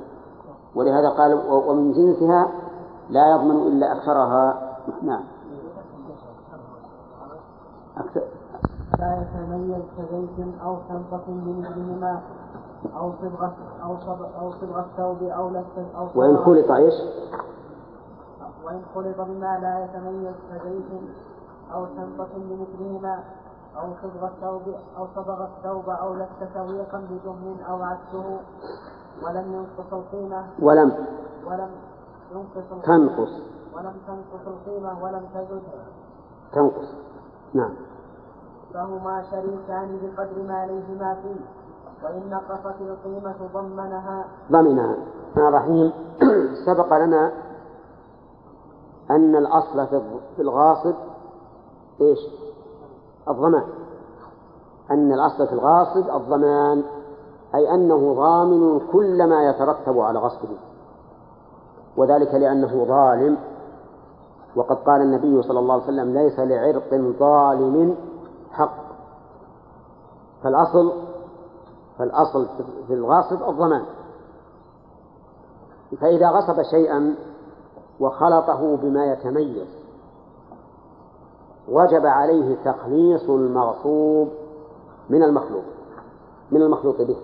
ولهذا قال ومن جنسها لا يضمن إلا أكثرها. نعم.
أكثر لا يتميز كزيت أو شنطة بمثلهما أو صبغة أو صبغة أو صبغة الثوب أو لفة أو
وإن خلط إيش؟
وإن خلط بما لا يتميز كزيت أو شنطة بمثلهما أو صبغ الثوب أو صبغ الثوب أو لف سويقا بدهن أو عكسه ولم ينقص القيمة
ولم
ولم ينقص
تنقص.
ولم تنقص القيمة ولم تزد.
تنقص. نعم.
فهما شريكان بقدر ما عليهما فيه. وإن نقصت القيمة ضمنها.
ضمنها. الرحيم سبق لنا أن الأصل في الغاصب إيش؟ الضمان. أن الأصل في الغاصب الضمان أي أنه ضامن كل ما يترتب على غصبه. وذلك لأنه ظالم. وقد قال النبي صلى الله عليه وسلم ليس لعرق ظالم حق. فالأصل فالأصل في الغاصب الضمان فإذا غصب شيئا وخلطه بما يتميز وجب عليه تخليص المغصوب من المخلوق من المخلوق به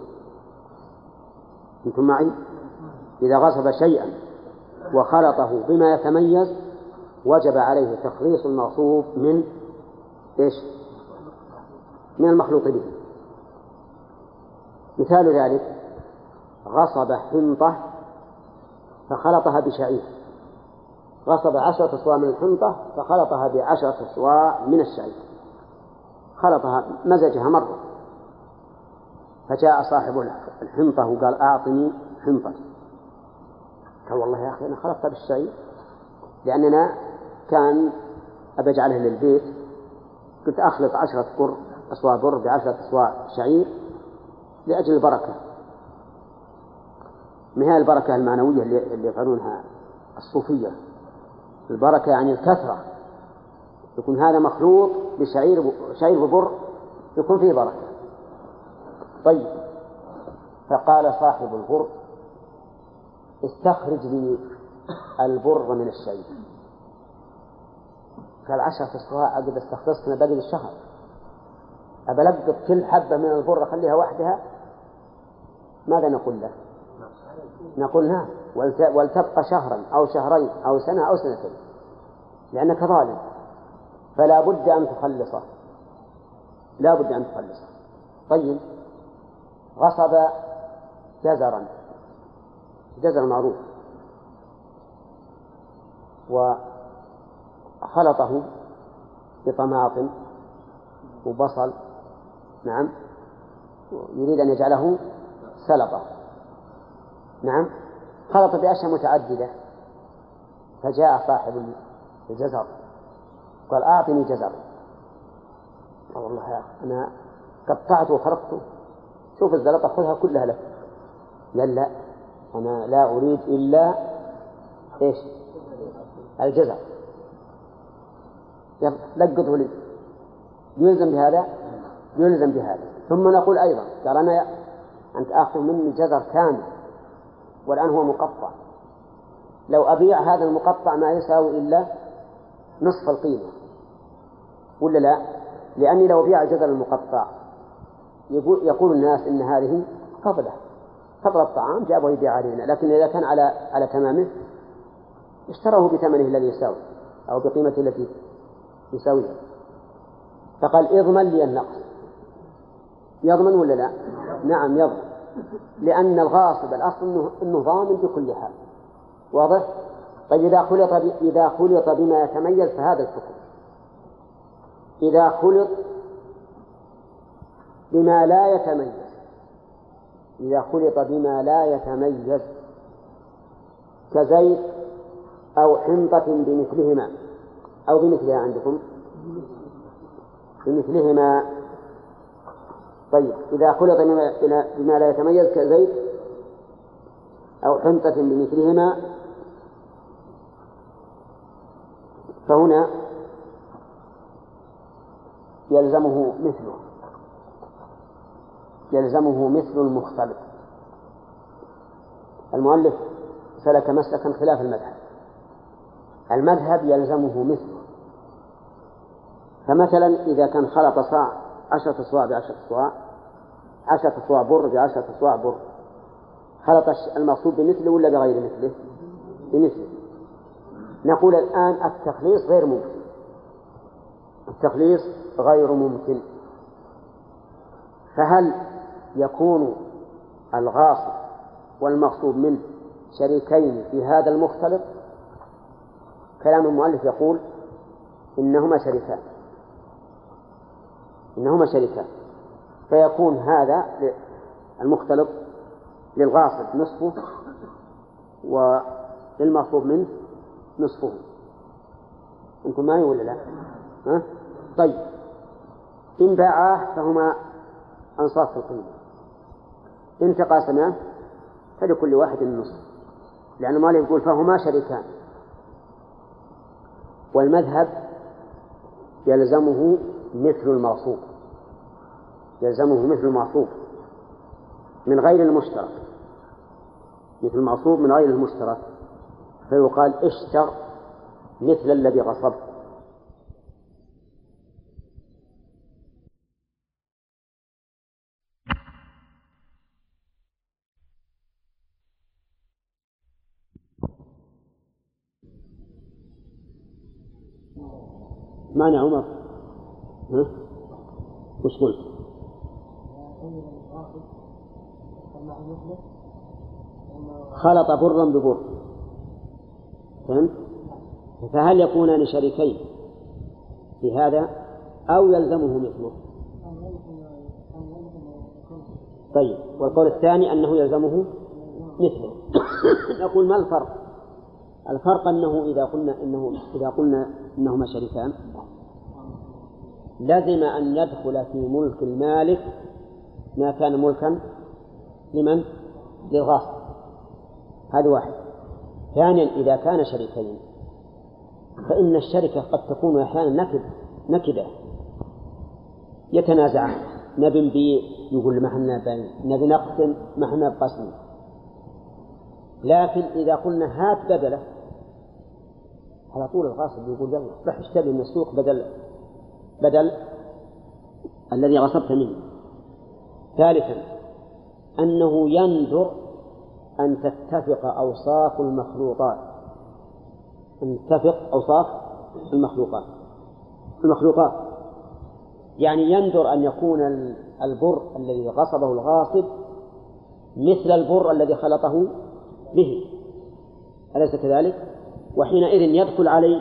أنتم معي؟ إذا غصب شيئا وخلطه بما يتميز وجب عليه تخليص المغصوب من إيش؟ من المخلوط به مثال ذلك غصب حنطة فخلطها بشعير. غصب عشرة أصواع من الحنطة فخلطها بعشرة أصواع من الشعير. خلطها مزجها مرة. فجاء صاحب الحنطة وقال أعطني حنطتي قال والله يا أخي أنا خلطتها بالشعير لأننا كان أبى أجعله للبيت. قلت أخلط عشرة بر أصواع بر بعشرة أصواع شعير. لأجل البركة. ما هي البركة المعنوية اللي يفعلونها؟ الصوفية. البركة يعني الكثرة. يكون هذا مخلوط بشعير شعير وبر يكون فيه بركة. طيب. فقال صاحب البر استخرج لي البر من الشعير. قال عشرة أصواع عقب استخلصتنا باقي الشهر. أبلقط كل حبة من البر أخليها وحدها ماذا نقول له؟ نقول نعم ولتبقى شهرا أو شهرين أو سنة أو سنتين لأنك ظالم. فلا بد أن تخلصه. لا بد أن تخلصه. طيب. غصب جزرا. جزر معروف. وخلطه بطماطم وبصل. نعم. يريد أن يجعله سلطة. نعم؟ خلط بأشياء متعددة. فجاء صاحب الجزر. قال أعطني جزر. قال والله أنا قطعته وفرقته شوف الزلطة خذها كلها لك. قال لا أنا لا أريد إلا إيش؟ الجزر. لقطه لي. يلزم بهذا؟ يلزم بهذا. ثم نقول أيضا قال أنا أنت آخذ مني جزر كامل والآن هو مقطع. لو أبيع هذا المقطع ما يساوي إلا نصف القيمة. ولا لا؟ لأني لو بيع الجزر المقطع يقول, يقول الناس إن هذه فضلة فضل الطعام جابه يبيع علينا لكن إذا كان على على تمامه اشتروه بثمنه الذي يساوي أو بقيمته التي يساويها. فقال إضمن لي النقص. يضمن ولا لا؟ نعم يضمن. لأن الغاصب الأصل أنه, إنه ضامن بكل حال. واضح؟ طيب إذا خلط إذا خلط بما يتميز فهذا الحكم. إذا خلط بما لا يتميز. إذا خلط بما لا يتميز كزيت أو حنطة بمثلهما. أو بمثلها عندكم؟ بمثلهما طيب إذا خلط بما لا يتميز كزيت أو حنطة بمثلهما فهنا يلزمه مثله. يلزمه مثل المختلط. المؤلف سلك مسلكا خلاف المذهب. المذهب يلزمه مثله. فمثلا إذا كان خلط صاع عشرة صواع بعشرة صواع عشرة صواع بر بعشرة صواع بر. خلط المقصود بمثله ولا بغير مثله؟ بمثله. نقول الآن التخليص غير ممكن. التخليص غير ممكن. فهل يكون الغاصب والمقصود منه شريكين في هذا المختلط؟ كلام المؤلف يقول إنهما شريكان. إنهما شريكان. فيكون هذا المختلط للغاصب نصفه وللمغصوب منه نصفه. أنتم معي ولا لا؟ ها؟ طيب. إن باعاه فهما أنصاف القيمة. إن تقاسما فلكل واحد النصف لأن مالك يقول فهما شريكان. والمذهب يلزمه مثل المغصوب يلزمه مثل المغصوب من غير المشترك. مثل المغصوب من غير المشترك. فيقال اشتر مثل الذي غصبت معنى عمر؟ ها؟ وش قلت؟ خلط برا ببر فهمت؟ فهل يكونان شريكين في هذا أو يلزمه مثله؟ طيب والقول الثاني أنه يلزمه مثله نقول ما الفرق؟ الفرق أنه إذا قلنا إنه إذا قلنا إنهما شريكان لزم أن يدخل في ملك المالك ما كان ملكا لمن؟ للغاصب هذا واحد. ثانيا إذا كان شريكين فإن الشركة قد تكون أحيانا نكد نكدة. يتنازعان نبي نبيع يقول ما إحنا نبي نقسم ما إحنا بقسم. لكن إذا قلنا هات بدلة على طول الغاصب يقول يلا روح اشتري من السوق بدل بدل الذي غصبت منه. ثالثا أنه يندر أن تتفق أوصاف المخلوقات. أن تتفق أوصاف المخلوقات. المخلوقات يعني يندر أن يكون البر الذي غصبه الغاصب مثل البر الذي خلطه به. أليس كذلك؟ وحينئذ يدخل علي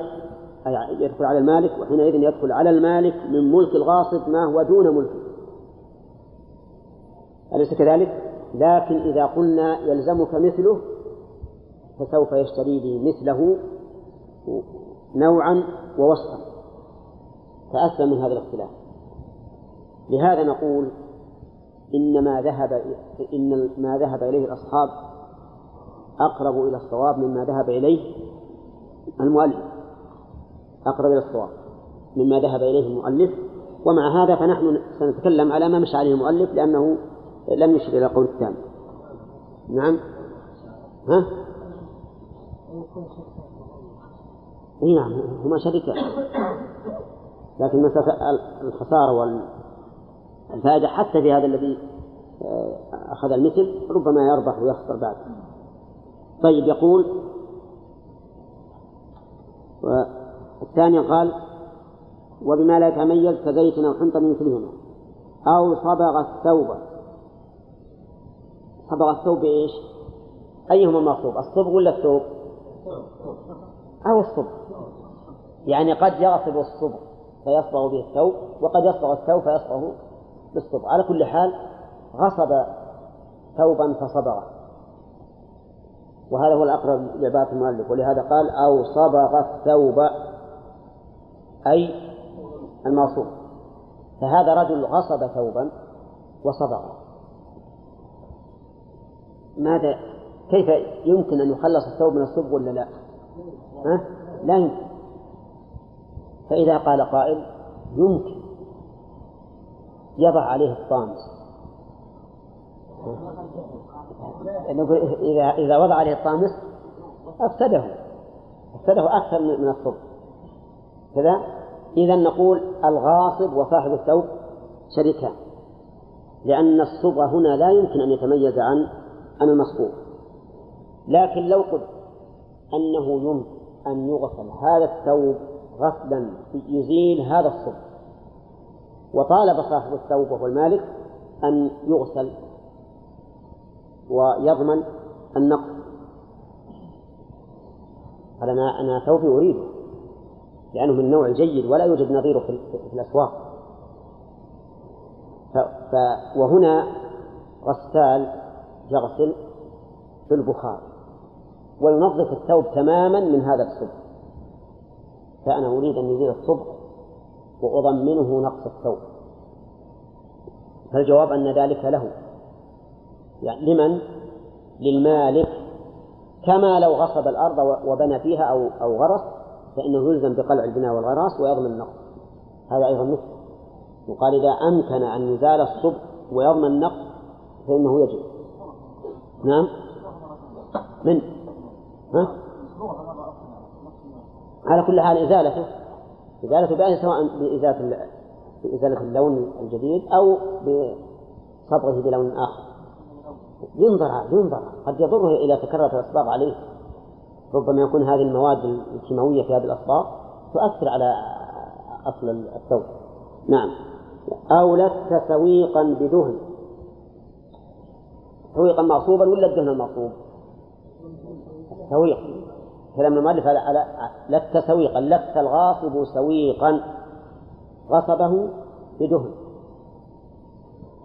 أي يدخل على المالك وحينئذ يدخل على المالك من ملك الغاصب ما هو دون ملكه. أليس كذلك؟ لكن إذا قلنا يلزمك مثله فسوف يشتري به مثله نوعا ووصفا. تأثر من هذا الاختلاف. لهذا نقول إن ما ذهب إن ما ذهب إليه الأصحاب أقرب إلى الصواب مما ذهب إليه المؤلف. أقرب إلى الصواب مما ذهب إليه المؤلف. ومع هذا فنحن سنتكلم على ما مشى عليه المؤلف لأنه لم يشر إلى قول الثاني. نعم؟ ها؟ إي نعم هما شركاء لكن مسألة الخسارة والفائدة حتى في هذا الذي آه، أخذ المثل ربما يربح ويخسر بعد. طيب يقول والثاني قال وبما لا يتميز كزيت أو حنطة مثلهما. أو صبغ الثوب. صبغ الثوب بإيش؟ أيهما المقصود؟ الصبغ ولا الثوب؟ أو الصبغ. يعني قد يغصب الصبغ فيصبغ به الثوب وقد يصبغ الثوب فيصبغ بالصبغ. على كل حال غصب ثوبا فصبغه. وهذا هو الأقرب لعبارة المؤلف. ولهذا قال أو صبغ الثوب. أي الموصوف. فهذا رجل غصب ثوبا وصبغه ماذا كيف يمكن أن يخلص الثوب من الصب ولا لا؟ ها؟ لا يمكن. فإذا قال قائل يمكن. يضع عليه الطامس. إذا إذا وضع عليه الطامس أفسده أفسده أكثر من الصب كذا. إذا نقول الغاصب وصاحب الثوب شريكان لأن الصبغة هنا لا يمكن أن يتميز عن عن المصبوغ. لكن لو قلت أنه يمكن أن يغسل هذا الثوب غسلا يزيل هذا الصبغ وطالب صاحب الثوب وهو المالك أن يغسل ويضمن النقص. قال أنا أنا ثوبي أريده. لأنه من النوع الجيد ولا يوجد نظيره في, في الأسواق. ف... ف... وهنا غسال يغسل في البخار وينظف الثوب تماما من هذا الصبغ. فأنا أريد أن يزيل الصبغ وأضمنه نقص الثوب. فالجواب أن ذلك له. يعني لمن؟ للمالك. كما لو غصب الأرض وبنى فيها أو أو غرس فإنه يلزم بقلع البناء والغراس ويضمن النقص. هذا أيضا مثل. وقال إذا أمكن أن يزال الصبح ويضمن النقص فإنه يجب. نعم؟ من؟ ها؟ على كل حال إزالته. إزالته بأي سواء بإزالة بإزالة اللون الجديد أو بصبغه بلون آخر. ينظر ينظر. قد يضره إذا تكررت الأصباغ عليه. ربما يكون هذه المواد الكيماوية في هذه الأصباغ تؤثر على أصل الثوب نعم. أو لت سويقا بدهن. سويقا مغصوبا ولا الدهن المغصوب؟ سويق كلام المؤلف على لت سويقا لت الغاصب سويقا. غصبه بدهن.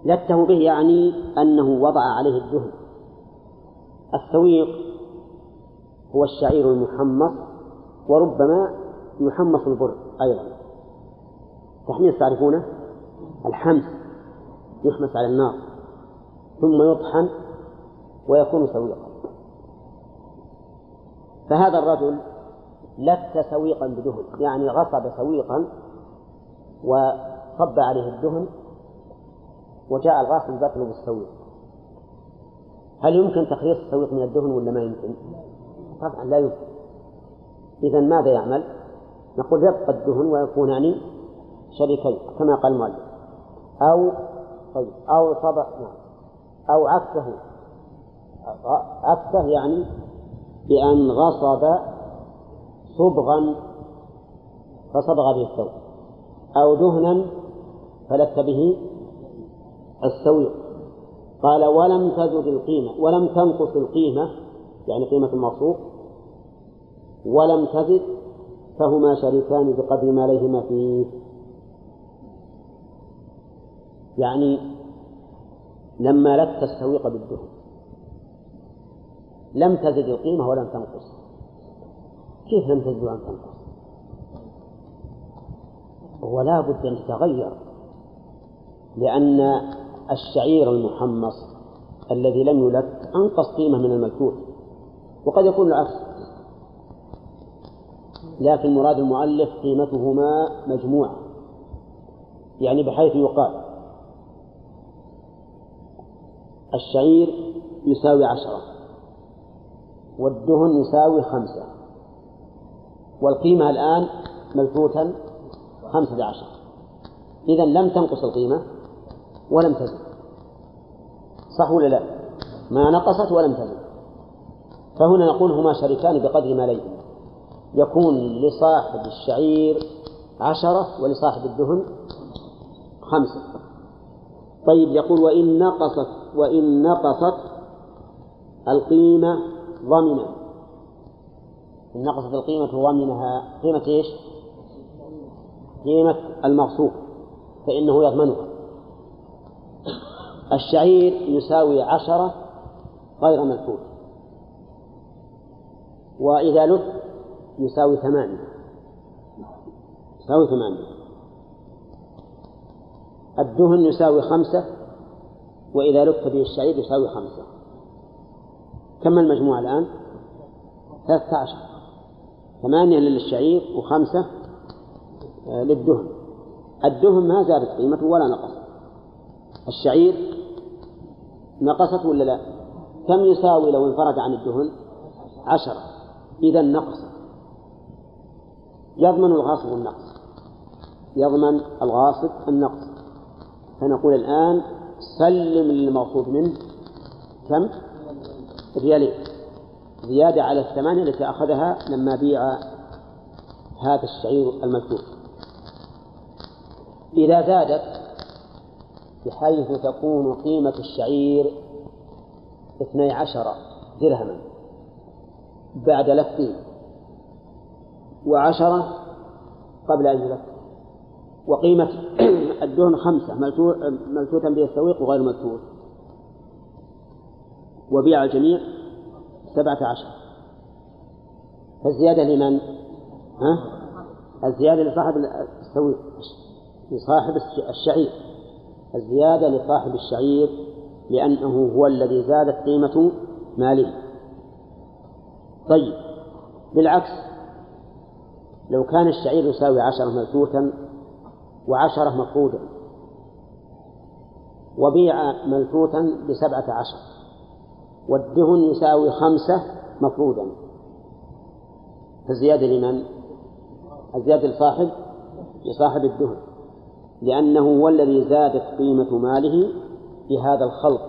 لته به يعني أنه وضع عليه الدهن. السويق هو الشعير المحمص وربما يحمص البر أيضا. تحميص تعرفونه؟ الحمس يحمس على النار ثم يطحن ويكون سويقا. فهذا الرجل لت سويقا بدهن يعني غصب سويقا وصب عليه الدهن وجاء الغاصب يطلب السويق هل يمكن تخليص السويق من الدهن ولا ما يمكن؟ طبعا لا يمكن إذا ماذا يعمل؟ نقول يبقى الدهن ويكونان شريكين كما قال المؤلف. أو طيب أو صبح نعم. أو عكسه. عكسه يعني بأن غصب صبغا فصبغ به الثوب. أو دهنا فلت به السويق قال ولم تزد القيمة ولم تنقص القيمة يعني قيمة الموصوف ولم تزد فهما شريكان بقدر ما عليهما فيه. يعني لما لت السويق بالدهن لم تزد القيمة ولم تنقص. كيف لم تزد ولم تنقص؟ ولا بد أن تتغير. لأن الشعير المحمص الذي لم يلت أنقص قيمة من الملكوت. وقد يكون العكس. لكن مراد المؤلف قيمتهما مجموعة. يعني بحيث يقال الشعير يساوي عشرة والدهن يساوي خمسة والقيمة الآن ملفوتا خمسة عشر. إذا لم تنقص القيمة ولم تزد صح ولا لا؟ ما نقصت ولم تزد فهنا نقول هما شريكان بقدر ما ليهما يكون لصاحب الشعير عشرة ولصاحب الدهن خمسة. طيب يقول وإن نقصت وإن نقصت القيمة ضمنا إن نقصت القيمة ضمنها قيمة إيش؟ قيمة المغصوب فإنه يضمنها. الشعير يساوي عشرة غير ملفوف وإذا لف يساوي ثمانية. يساوي ثمانية. الدهن يساوي خمسة وإذا لف به الشعير يساوي خمسة. كم المجموع الآن؟ ثلاثة عشر. ثمانية للشعير وخمسة آه، للدهن. الدهن ما زادت قيمته ولا نقص الشعير نقصت ولا لا؟ كم يساوي لو انفرد عن الدهن؟ عشرة. إذا نقص. يضمن الغاصب النقص. يضمن الغاصب النقص. فنقول الآن سلم للمغصوب منه كم؟ ريالين. زيادة على الثمانية التي أخذها لما بيع هذا الشعير المكتوب إذا زادت بحيث تكون قيمة الشعير اثني عشر درهما بعد لفه وعشرة قبل أن يلف وقيمة الدهن خمسة ملتوتا به السويق وغير ملتوت. وبيع الجميع سبعة عشر. فالزيادة لمن؟ ها؟ الزيادة لصاحب السويق لصاحب الشعير. الزيادة لصاحب الشعير لأنه هو الذي زادت قيمة ماله. طيب بالعكس لو كان الشعير يساوي عشرة ملتوتا وعشرة مفرودا وبيع ملتوتا بسبعة عشر والدهن يساوي خمسة مفرودا فالزيادة لمن؟ الزيادة لصاحب لصاحب الدهن. لأنه هو الذي زادت قيمة ماله بهذا الخلق.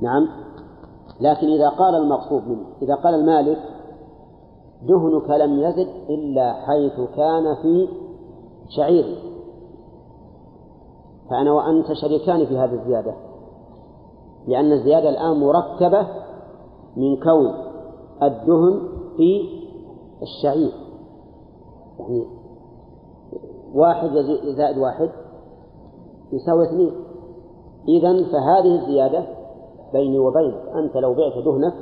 نعم. لكن إذا قال المقصود منه إذا قال المالك دهنك لم يزد إلا حيث كان في شعير. فأنا وأنت شريكان في هذه الزيادة لأن الزيادة الآن مركبة من كون الدهن في الشعير. يعني واحد زائد واحد يساوي اثنين. إذا فهذه الزيادة بيني وبينك أنت لو بعت دهنك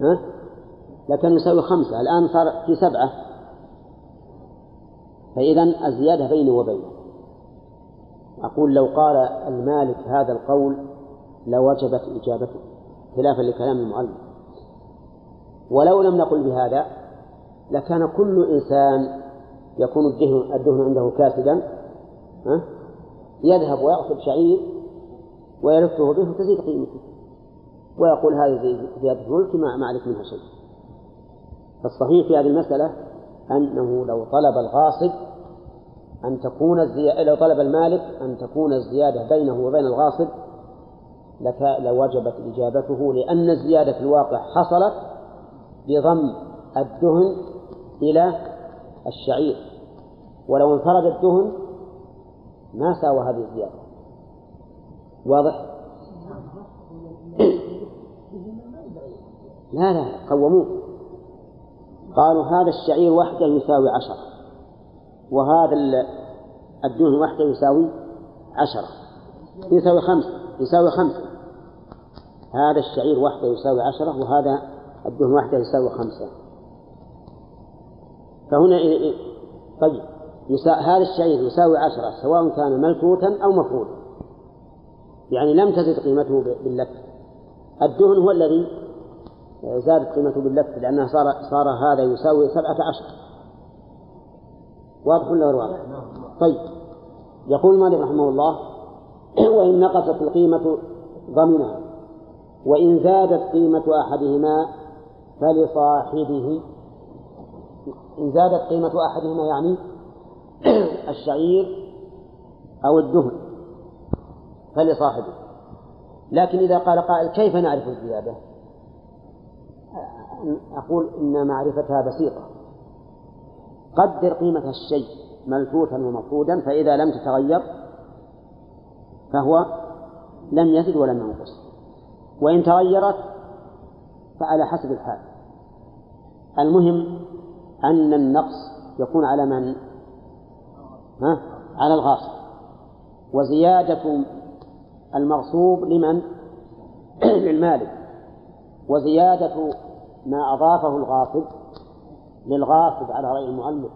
ها؟ لكان يساوي خمسة. الآن صار في سبعة. فإذا الزيادة بيني وبينك أقول لو قال المالك هذا القول لوجبت إجابته خلافا لكلام المؤلف. ولو لم نقل بهذا لكان كل إنسان يكون الدهن, الدهن عنده كاسدا يذهب ويأخذ شعير ويلفه به وتزيد قيمته. ويقول هذه زيادة ملك ما عليك منها شيء. فالصحيح في هذه المسألة أنه لو طلب الغاصب أن تكون الزيادة لو طلب المالك أن تكون الزيادة بينه وبين الغاصب لك لوجبت إجابته لأن الزيادة في الواقع حصلت بضم الدهن إلى الشعير. ولو انفرد الدهن ما ساوى هذه الزيادة. واضح؟ لا لا قوموه. قالوا هذا الشعير وحده يساوي عشرة وهذا الدهن وحده يساوي عشرة يساوي خمسة يساوي خمسة. هذا الشعير وحده يساوي عشرة وهذا الدهن وحده يساوي خمسة. فهنا طيب هذا الشعير يساوي عشرة سواء كان ملكوتا أو مفروضا. يعني لم تزد قيمته باللف. الدهن هو الذي زادت قيمته باللف لأنه صار صار هذا يساوي سبعة عشر واضح ولا غير واضح؟ طيب يقول مالك رحمه الله وإن نقصت القيمة ضمنها وإن زادت قيمة أحدهما فلصاحبه إن زادت قيمة أحدهما يعني الشعير أو الدهن فلصاحبه لكن إذا قال قائل كيف نعرف الزيادة؟ أقول إن معرفتها بسيطة قدر قيمة الشيء ملفوتا ومفرودا فإذا لم تتغير فهو لم يزد ولم ينقص وإن تغيرت فعلى حسب الحال المهم أن النقص يكون على من؟ ها؟ على الغاصب وزيادة المغصوب لمن؟ للمالك وزيادة ما أضافه الغاصب للغاصب على رأي المؤلف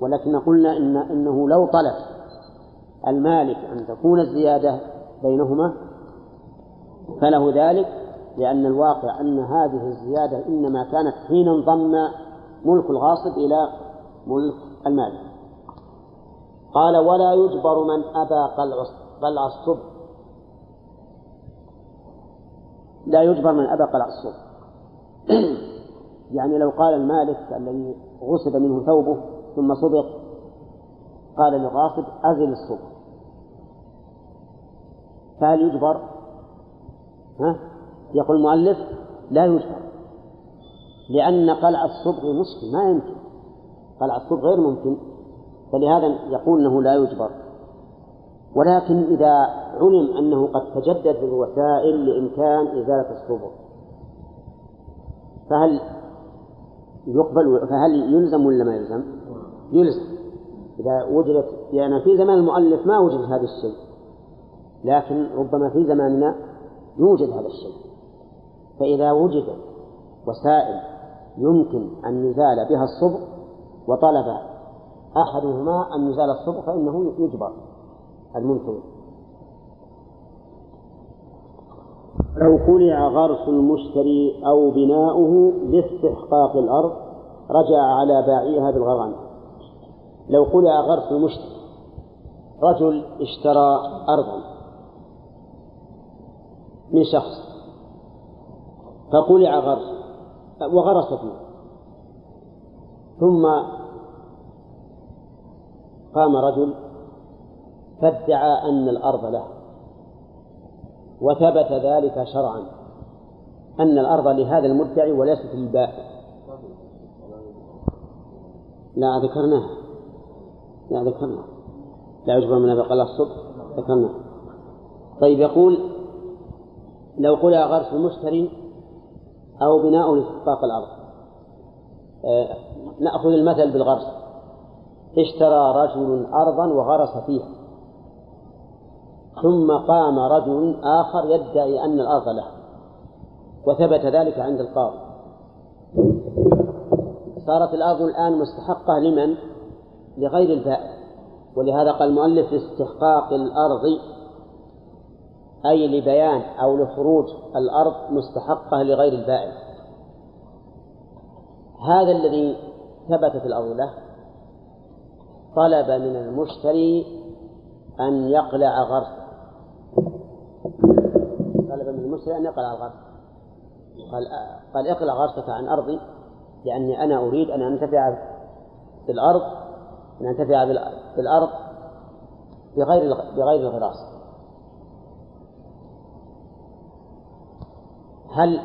ولكن قلنا إن إنه لو طلب المالك أن تكون الزيادة بينهما فله ذلك لأن الواقع أن هذه الزيادة إنما كانت حين انضم ملك الغاصب إلى ملك المالك. قال ولا يجبر من أبى قلع الصبح لا يجبر من أبى قلع الصبح يعني لو قال المالك الذي غصب منه ثوبه ثم صبغ قال للغاصب أزل الصبح فهل يجبر؟ ها؟ يقول المؤلف لا يجبر لأن قلع الصبغ مشكل ما يمكن قلع الصبغ غير ممكن فلهذا يقول أنه لا يجبر ولكن إذا علم أنه قد تجدد الوسائل لإمكان إزالة الصبغ فهل يقبل فهل يلزم ولا ما يلزم؟ يلزم. إذا وجدت يعني في زمان المؤلف ما وجد هذا الشيء لكن ربما في زماننا يوجد هذا الشيء. فإذا وجدت وسائل يمكن أن يزال بها الصبغ وطلب أحدهما أن يزال الصبغ فإنه يجبر المنتظر لو خلع غرس المشتري أو بناؤه لاستحقاق الأرض رجع على باعيها بالغرامة لو خلع غرس المشتري رجل اشترى أرضا من شخص فقلع غرس وغرس فيه. ثم قام رجل فادعى أن الأرض له. وثبت ذلك شرعا أن الأرض لهذا المدعي وليست للبائع لا ذكرناها. لا ذكرنا لا يجبر من بقى الصبح ذكرنا طيب يقول لو قلع غرس المشتري أو بناء لاستحقاق الأرض. آه نأخذ المثل بالغرس. اشترى رجل أرضا وغرس فيها. ثم قام رجل آخر يدعي أن الأرض له وثبت ذلك عند القاضي. صارت الأرض الآن مستحقة لمن؟ لغير البائع ولهذا قال المؤلف لاستحقاق الأرض أي لبيان أو لخروج الأرض مستحقة لغير البائع هذا الذي ثبتت الأرض له طلب من المشتري أن يقلع غرسه. طلب من المشتري أن يقلع الغرس قال قال اقلع غرسك عن أرضي لأني أنا أريد أن أنتفع بالأرض أن أنتفع بالأرض بغير بغير الغراس هل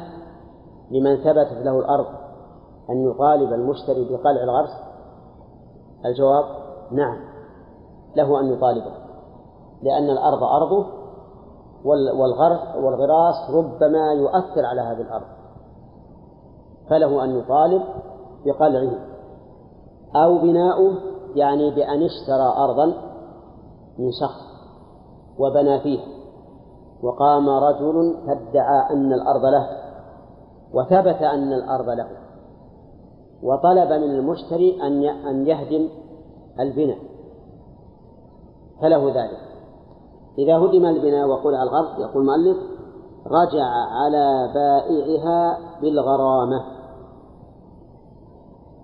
لمن ثبتت له الأرض أن يطالب المشتري بقلع الغرس؟ الجواب نعم له أن يطالبه لأن الأرض أرضه والغرس والغراس ربما يؤثر على هذه الأرض. فله أن يطالب بقلعه أو بناؤه يعني بأن اشترى أرضا من شخص وبنى فيها. وقام رجل فادعى أن الأرض له وثبت أن الأرض له. وطلب من المشتري أن أن يهدم البناء. فله ذلك. إذا هدم البناء وقلع الغرض يقول المؤلف رجع على بائعها بالغرامة.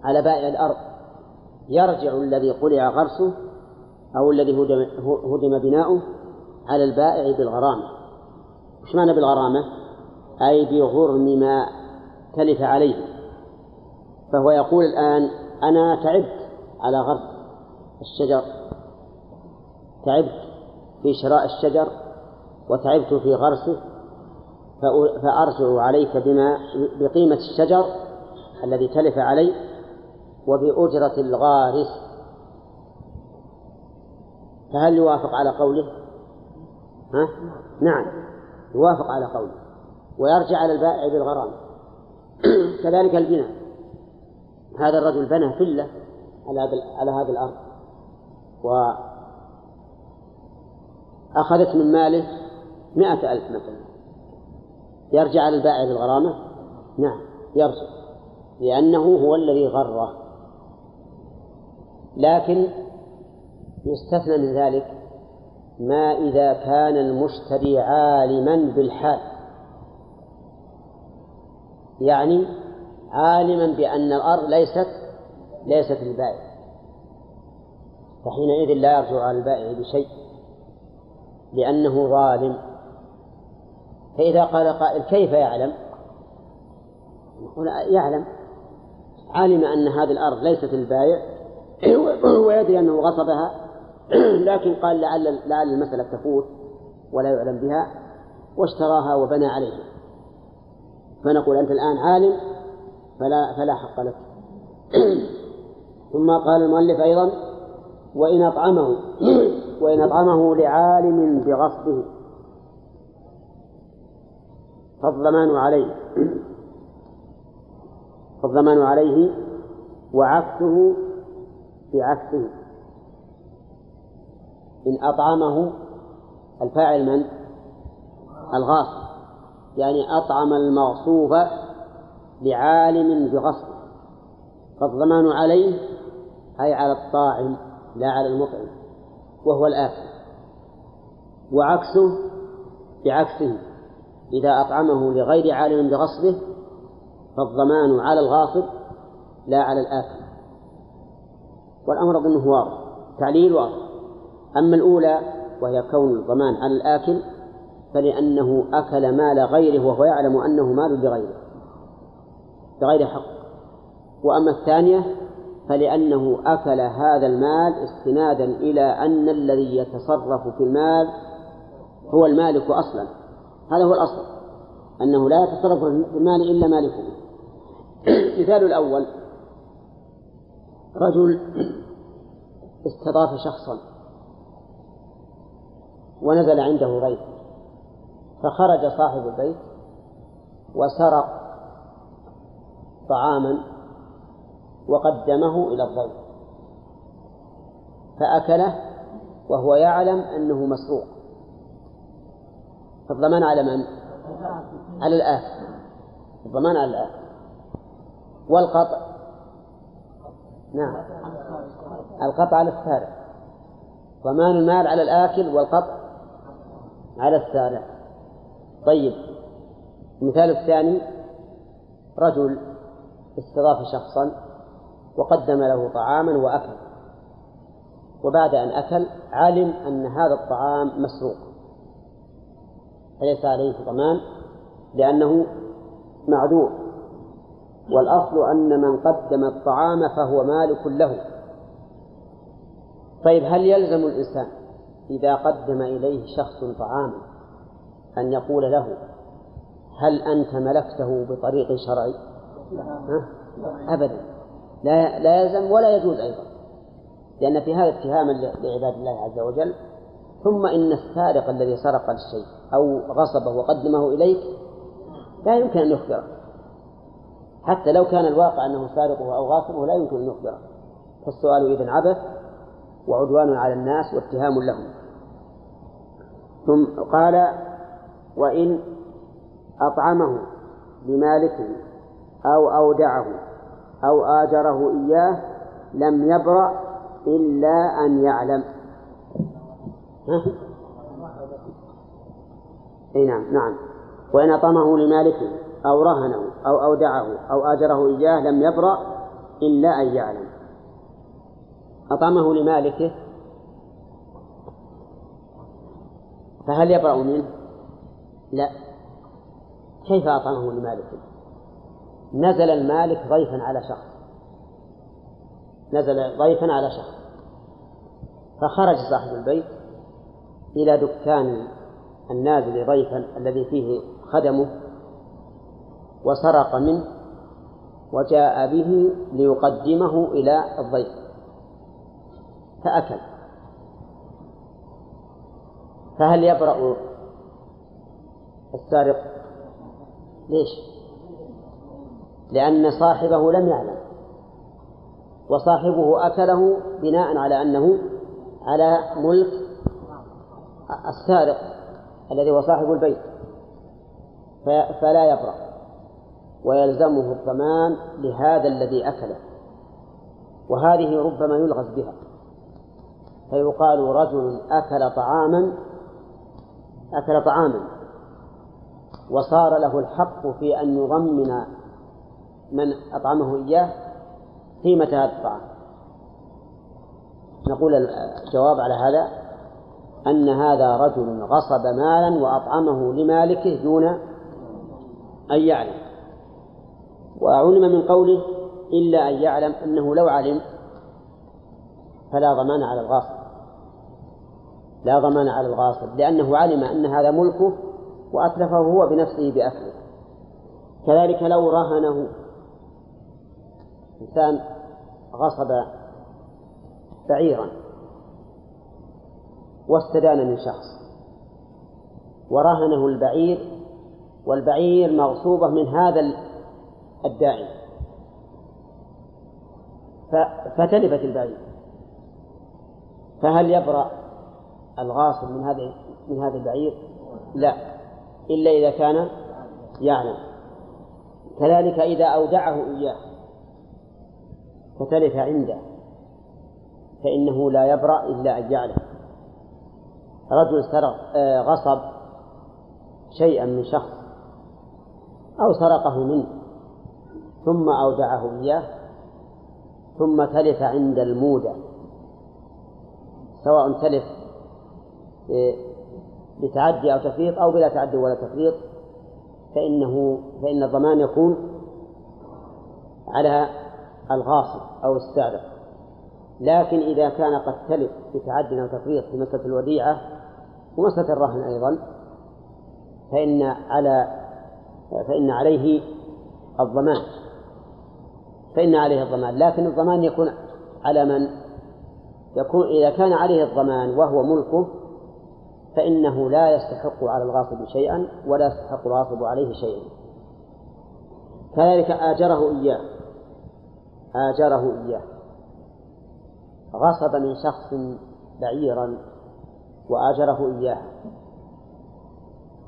على بائع الأرض. يرجع الذي قلع غرسه أو الذي هدم, هدم بناؤه على البائع بالغرامة. وش معنى بالغرامة؟ أي بغرم ما تلف عليه. فهو يقول الآن أنا تعبت على غرس الشجر. تعبت. في شراء الشجر وتعبت في غرسه فأرجع عليك بما بقيمة الشجر الذي تلف علي وبأجرة الغارس. فهل يوافق على قوله؟ ها؟ نعم يوافق على قوله. ويرجع على البائع بالغرامة. كذلك البناء. هذا الرجل بنى فلة على على هذه الأرض. وأخذت من ماله مائة ألف مثلا. يرجع على البائع بالغرامة؟ نعم يرجع لأنه هو الذي غره. لكن يستثنى من ذلك ما إذا كان المشتري عالما بالحال. يعني عالما بأن الأرض ليست ليست للبائع. فحينئذ لا يرجع على البائع بشيء. لأنه ظالم. فإذا قال قائل كيف يعلم؟ يعلم. علم أن هذه الأرض ليست للبائع ويدري أنه غصبها. لكن قال لعل لعل المسألة تفوت ولا يعلم بها واشتراها وبنى عليها. فنقول أنت الآن عالم فلا فلا حق لك. ثم قال المؤلف أيضا وإن أطعمه وإن أطعمه لعالم بغصبه. فالضمان عليه. فالضمان عليه وعكسه بعكسه. إن أطعمه الفاعل من؟ الغاصب. يعني أطعم المغصوب لعالم بغصب فالضمان عليه أي على الطاعم لا على المطعم. وهو الآكل وعكسه بعكسه. إذا أطعمه لغير عالم بغصبه فالضمان على الغاصب لا على الآكل والأمر أظنه واضح تعليل واضح. أما الأولى وهي كون الضمان على الآكل فلأنه أكل مال غيره وهو يعلم أنه مال لغيره بغير حق. وأما الثانية فلأنه أكل هذا المال استنادا إلى أن الذي يتصرف في المال هو المالك أصلا. هذا هو الأصل أنه لا يتصرف في المال إلا مالكه. مثال الأول رجل استضاف شخصا ونزل عنده غيث فخرج صاحب البيت وسرق طعاما وقدمه إلى الضيف. فأكله وهو يعلم أنه مسروق. فالضمان على من؟ على الآكل الضمان على الآكل والقطع؟ نعم. القطع على السارق. ضمان المال على الآكل والقطع على السارق. طيب. المثال الثاني. رجل استضاف شخصا. وقدم له طعاما وأكل. وبعد أن أكل علم أن هذا الطعام مسروق. فليس عليه ضمان لأنه معذور. والأصل أن من قدم الطعام فهو مالك له. طيب هل يلزم الإنسان إذا قدم إليه شخص طعاما أن يقول له هل أنت ملكته بطريق شرعي؟ أبدا. لا لا يلزم ولا يجوز أيضا لأن في هذا اتهاما لعباد الله عز وجل. ثم إن السارق الذي سرق الشيء أو غصبه وقدمه إليك لا يمكن أن يخبره. حتى لو كان الواقع أنه سارقه أو غاصبه لا يمكن أن يخبره. فالسؤال إذن عبث وعدوان على الناس واتهام لهم. ثم قال وإن أطعمه بمالكه أو أودعه أو آجره إياه لم يبرأ إلا أن يعلم ها؟ أي نعم نعم وإن أطعمه لمالكه أو رهنه أو أودعه أو آجره إياه لم يبرأ إلا أن يعلم أطعمه لمالكه فهل يبرأ منه؟ لا كيف أطعمه لمالكه؟ نزل المالك ضيفا على شخص. نزل ضيفا على شخص. فخرج صاحب البيت إلى دكان النازل ضيفا الذي فيه خدمه وسرق منه وجاء به ليقدمه إلى الضيف. فأكل. فهل يبرأ السارق؟ ليش؟ لأن صاحبه لم يعلم. وصاحبه أكله بناء على أنه على ملك السارق الذي هو صاحب البيت. فلا يبرأ. ويلزمه الضمان لهذا الذي أكله. وهذه ربما يلغز بها. فيقال رجل أكل طعاما أكل طعاما وصار له الحق في أن يضمن من أطعمه إياه قيمة هذا الطعام. نقول الجواب على هذا أن هذا رجل غصب مالا وأطعمه لمالكه دون أن يعلم. وعلم من قوله إلا أن يعلم أنه لو علم فلا ضمان على الغاصب. لا ضمان على الغاصب لأنه علم أن هذا ملكه وأتلفه هو بنفسه بأكله. كذلك لو رهنه إنسان غصب بعيرا واستدان من شخص ورهنه البعير والبعير مغصوبة من هذا الداعي. فتلفت البعير. فهل يبرأ الغاصب من هذا من هذا البعير؟ لا. إلا إذا كان يعلم. كذلك إذا أودعه إياه. فتلف عنده فإنه لا يبرأ إلا أن يعلم. رجل سرق آه، غصب شيئا من شخص أو سرقه منه ثم أودعه إياه ثم تلف عند المودع سواء تلف آه، بتعدي أو تفريط أو بلا تعدي ولا تفريط فإنه فإن الضمان يكون على الغاصب أو السارق. لكن إذا كان قد تلف بتعدي أو تفريط في مسألة الوديعة ومسألة الرهن أيضا فإن على فإن عليه الضمان. فإن عليه الضمان. لكن الضمان يكون على من؟ يكون إذا كان عليه الضمان وهو ملكه فإنه لا يستحق على الغاصب شيئا ولا يستحق الغاصب عليه شيئا. كذلك آجره إياه. آجره إياه. غصب من شخص بعيرا وآجره إياه.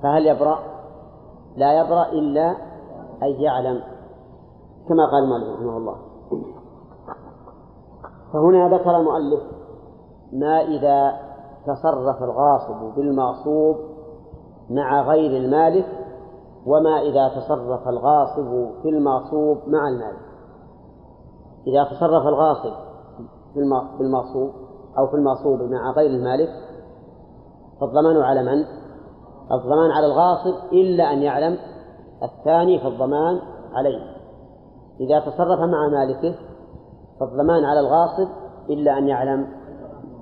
فهل يبرأ؟ لا يبرأ إلا أن يعلم كما قال المؤلف رحمه الله. فهنا ذكر المؤلف ما إذا تصرف الغاصب بالمغصوب مع غير المالك وما إذا تصرف الغاصب في المغصوب مع المالك. إذا تصرف الغاصب بالمغصوب أو في المغصوب مع غير المالك فالضمان على من؟ الضمان على الغاصب إلا أن يعلم الثاني فالضمان عليه. إذا تصرف مع مالكه فالضمان على الغاصب إلا أن يعلم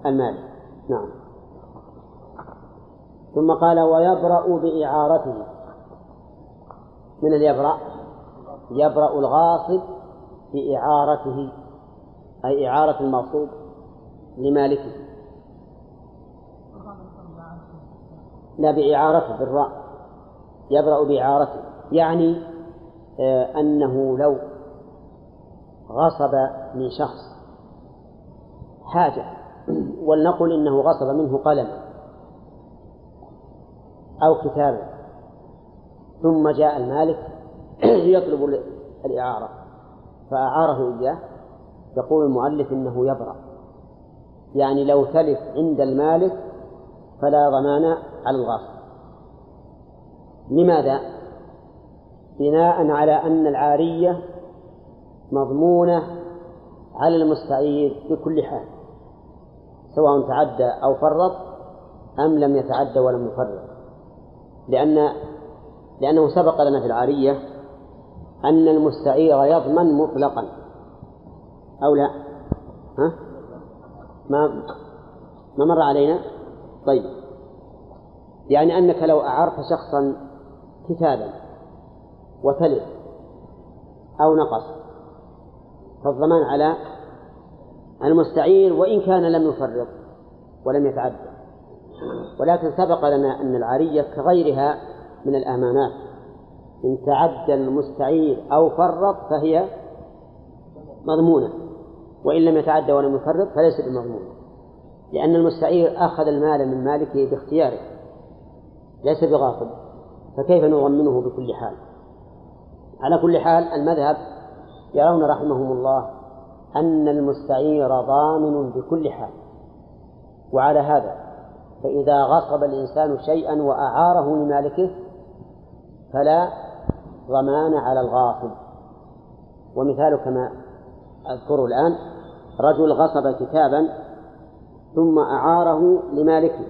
المالك. نعم. ثم قال ويبرأ بإعارته. من اليبرأ يبرأ الغاصب بإعارته أي إعارة المغصوب لمالكه. لا بإعارته بالراء. يبرأ بإعارته. يعني آه أنه لو غصب من شخص حاجة ولنقل إنه غصب منه قلما أو كتابا ثم جاء المالك يطلب الإعارة. فأعاره إياه. يقول المؤلف إنه يبرأ. يعني لو تلف عند المالك فلا ضمان على الغاصب. لماذا؟ بناء على أن العارية مضمونة على المستعير بكل حال سواء تعدى أو فرط أم لم يتعدى ولم يفرط. لأن لأنه سبق لنا في العارية أن المستعير يضمن مطلقا. أو لا؟ ها؟ ما ما مر علينا؟ طيب. يعني أنك لو أعرت شخصا كتابا وتلف أو نقص فالضمان على المستعير وإن كان لم يفرط ولم يتعدى. ولكن سبق لنا أن العارية كغيرها من الأمانات. إن تعدى المستعير أو فرط فهي مضمونة. وإن لم يتعدى ولم يفرط فليست بمضمونة لأن المستعير أخذ المال من مالكه باختياره ليس بغاصب فكيف نضمنه بكل حال؟ على كل حال المذهب يرون رحمهم الله أن المستعير ضامن بكل حال. وعلى هذا فإذا غصب الإنسان شيئا وأعاره لمالكه فلا ضمان على الغاصب. ومثال كما أذكره الآن رجل غصب كتابا ثم أعاره لمالكه.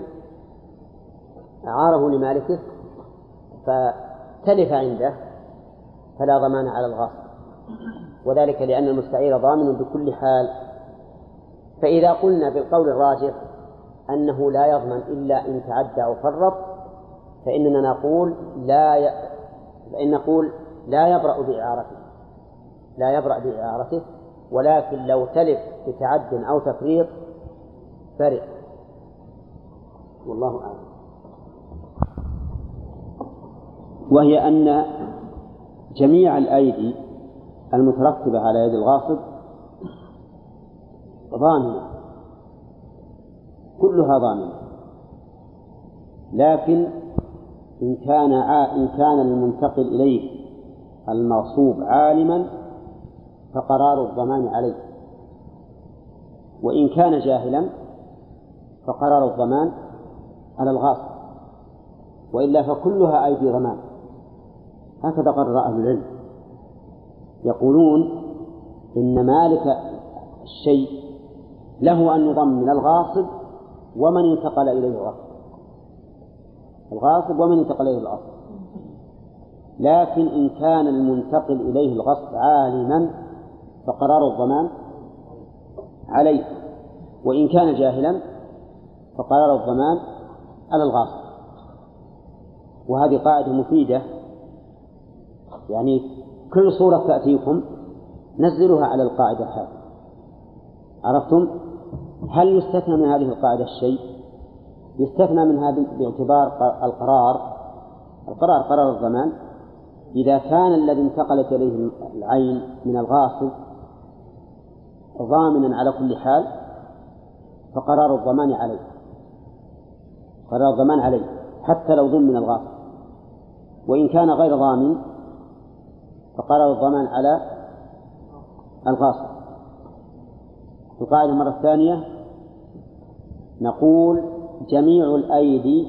أعاره لمالكه فتلف عنده فلا ضمان على الغاصب. وذلك لأن المستعير ضامن بكل حال. فإذا قلنا بالقول الراجح أنه لا يضمن إلا إن تعدى أو فرط فإننا نقول لا. فإن نقول لا يبرأ بإعارته لا يبرأ بإعارته ولكن لو تلف بتعد أو تفريط برئ والله أعلم. وهي أن جميع الأيدي المترتبة على يد الغاصب ضامنة كلها ضامنة لكن إن كان إن كان المنتقل إليه المغصوب عالما فقرار الضمان عليه. وإن كان جاهلا فقرار الضمان على الغاصب. وإلا فكلها أيدي ضمان. هكذا قرر أهل العلم. يقولون إن مالك الشيء له أن يضمن الغاصب ومن انتقل إليه الغصب الغاصب ومن انتقل إليه الغصب لكن إن كان المنتقل إليه الغصب عالما فقرار الضمان عليه. وإن كان جاهلا فقرار الضمان على الغاصب. وهذه قاعدة مفيدة. يعني كل صورة تأتيكم نزلوها على القاعدة هذه. عرفتم؟ هل يستثنى من هذه القاعدة الشيء؟ يستثنى من هذه باعتبار القرار القرار قرار الضمان إذا كان الذي انتقلت إليه العين من الغاصب ضامنا على كل حال فقرار الضمان عليه. قرار الضمان عليه حتى لو ضمن الغاصب. وإن كان غير ضامن فقرار الضمان على الغاصب. القاعدة المرة الثانية نقول جميع الأيدي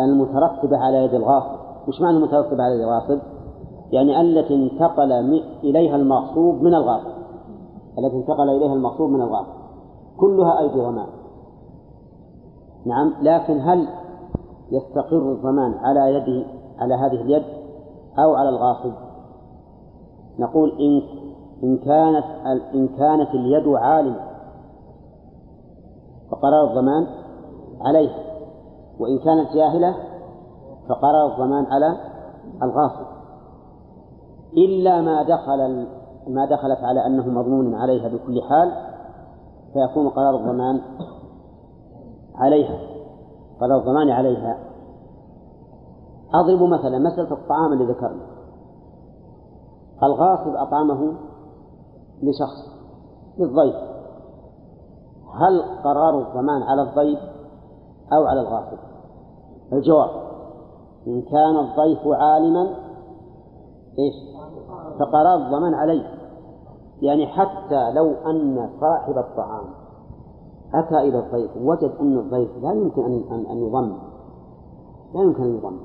المترتبة على يد الغاصب. وش معنى المترتبة على يد الغاصب؟ يعني التي انتقل إليها المغصوب من الغاصب. التي انتقل إليها المغصوب من الغاصب. كلها أيدي ضمان. نعم لكن هل يستقر الضمان على يده على هذه اليد أو على الغاصب؟ نقول إن إن كانت إن كانت اليد عالمة فقرار الضمان عليها وإن كانت جاهلة فقرار الضمان على الغاصب. إلا ما دخل ما دخلت على أنه مضمون عليها بكل حال فيكون قرار الضمان عليها. قرار الضمان عليها. أضرب مثلا مسألة الطعام اللي ذكرنا. الغاصب أطعمه لشخص للضيف. هل قرار الضمان على الضيف أو على الغاصب. الجواب إن كان الضيف عالما إيش؟ فقرار الضمان عليه. يعني حتى لو أن صاحب الطعام أتى إلى الضيف وجد أن الضيف لا يمكن أن أن, أن يضم. لا يمكن أن يضم.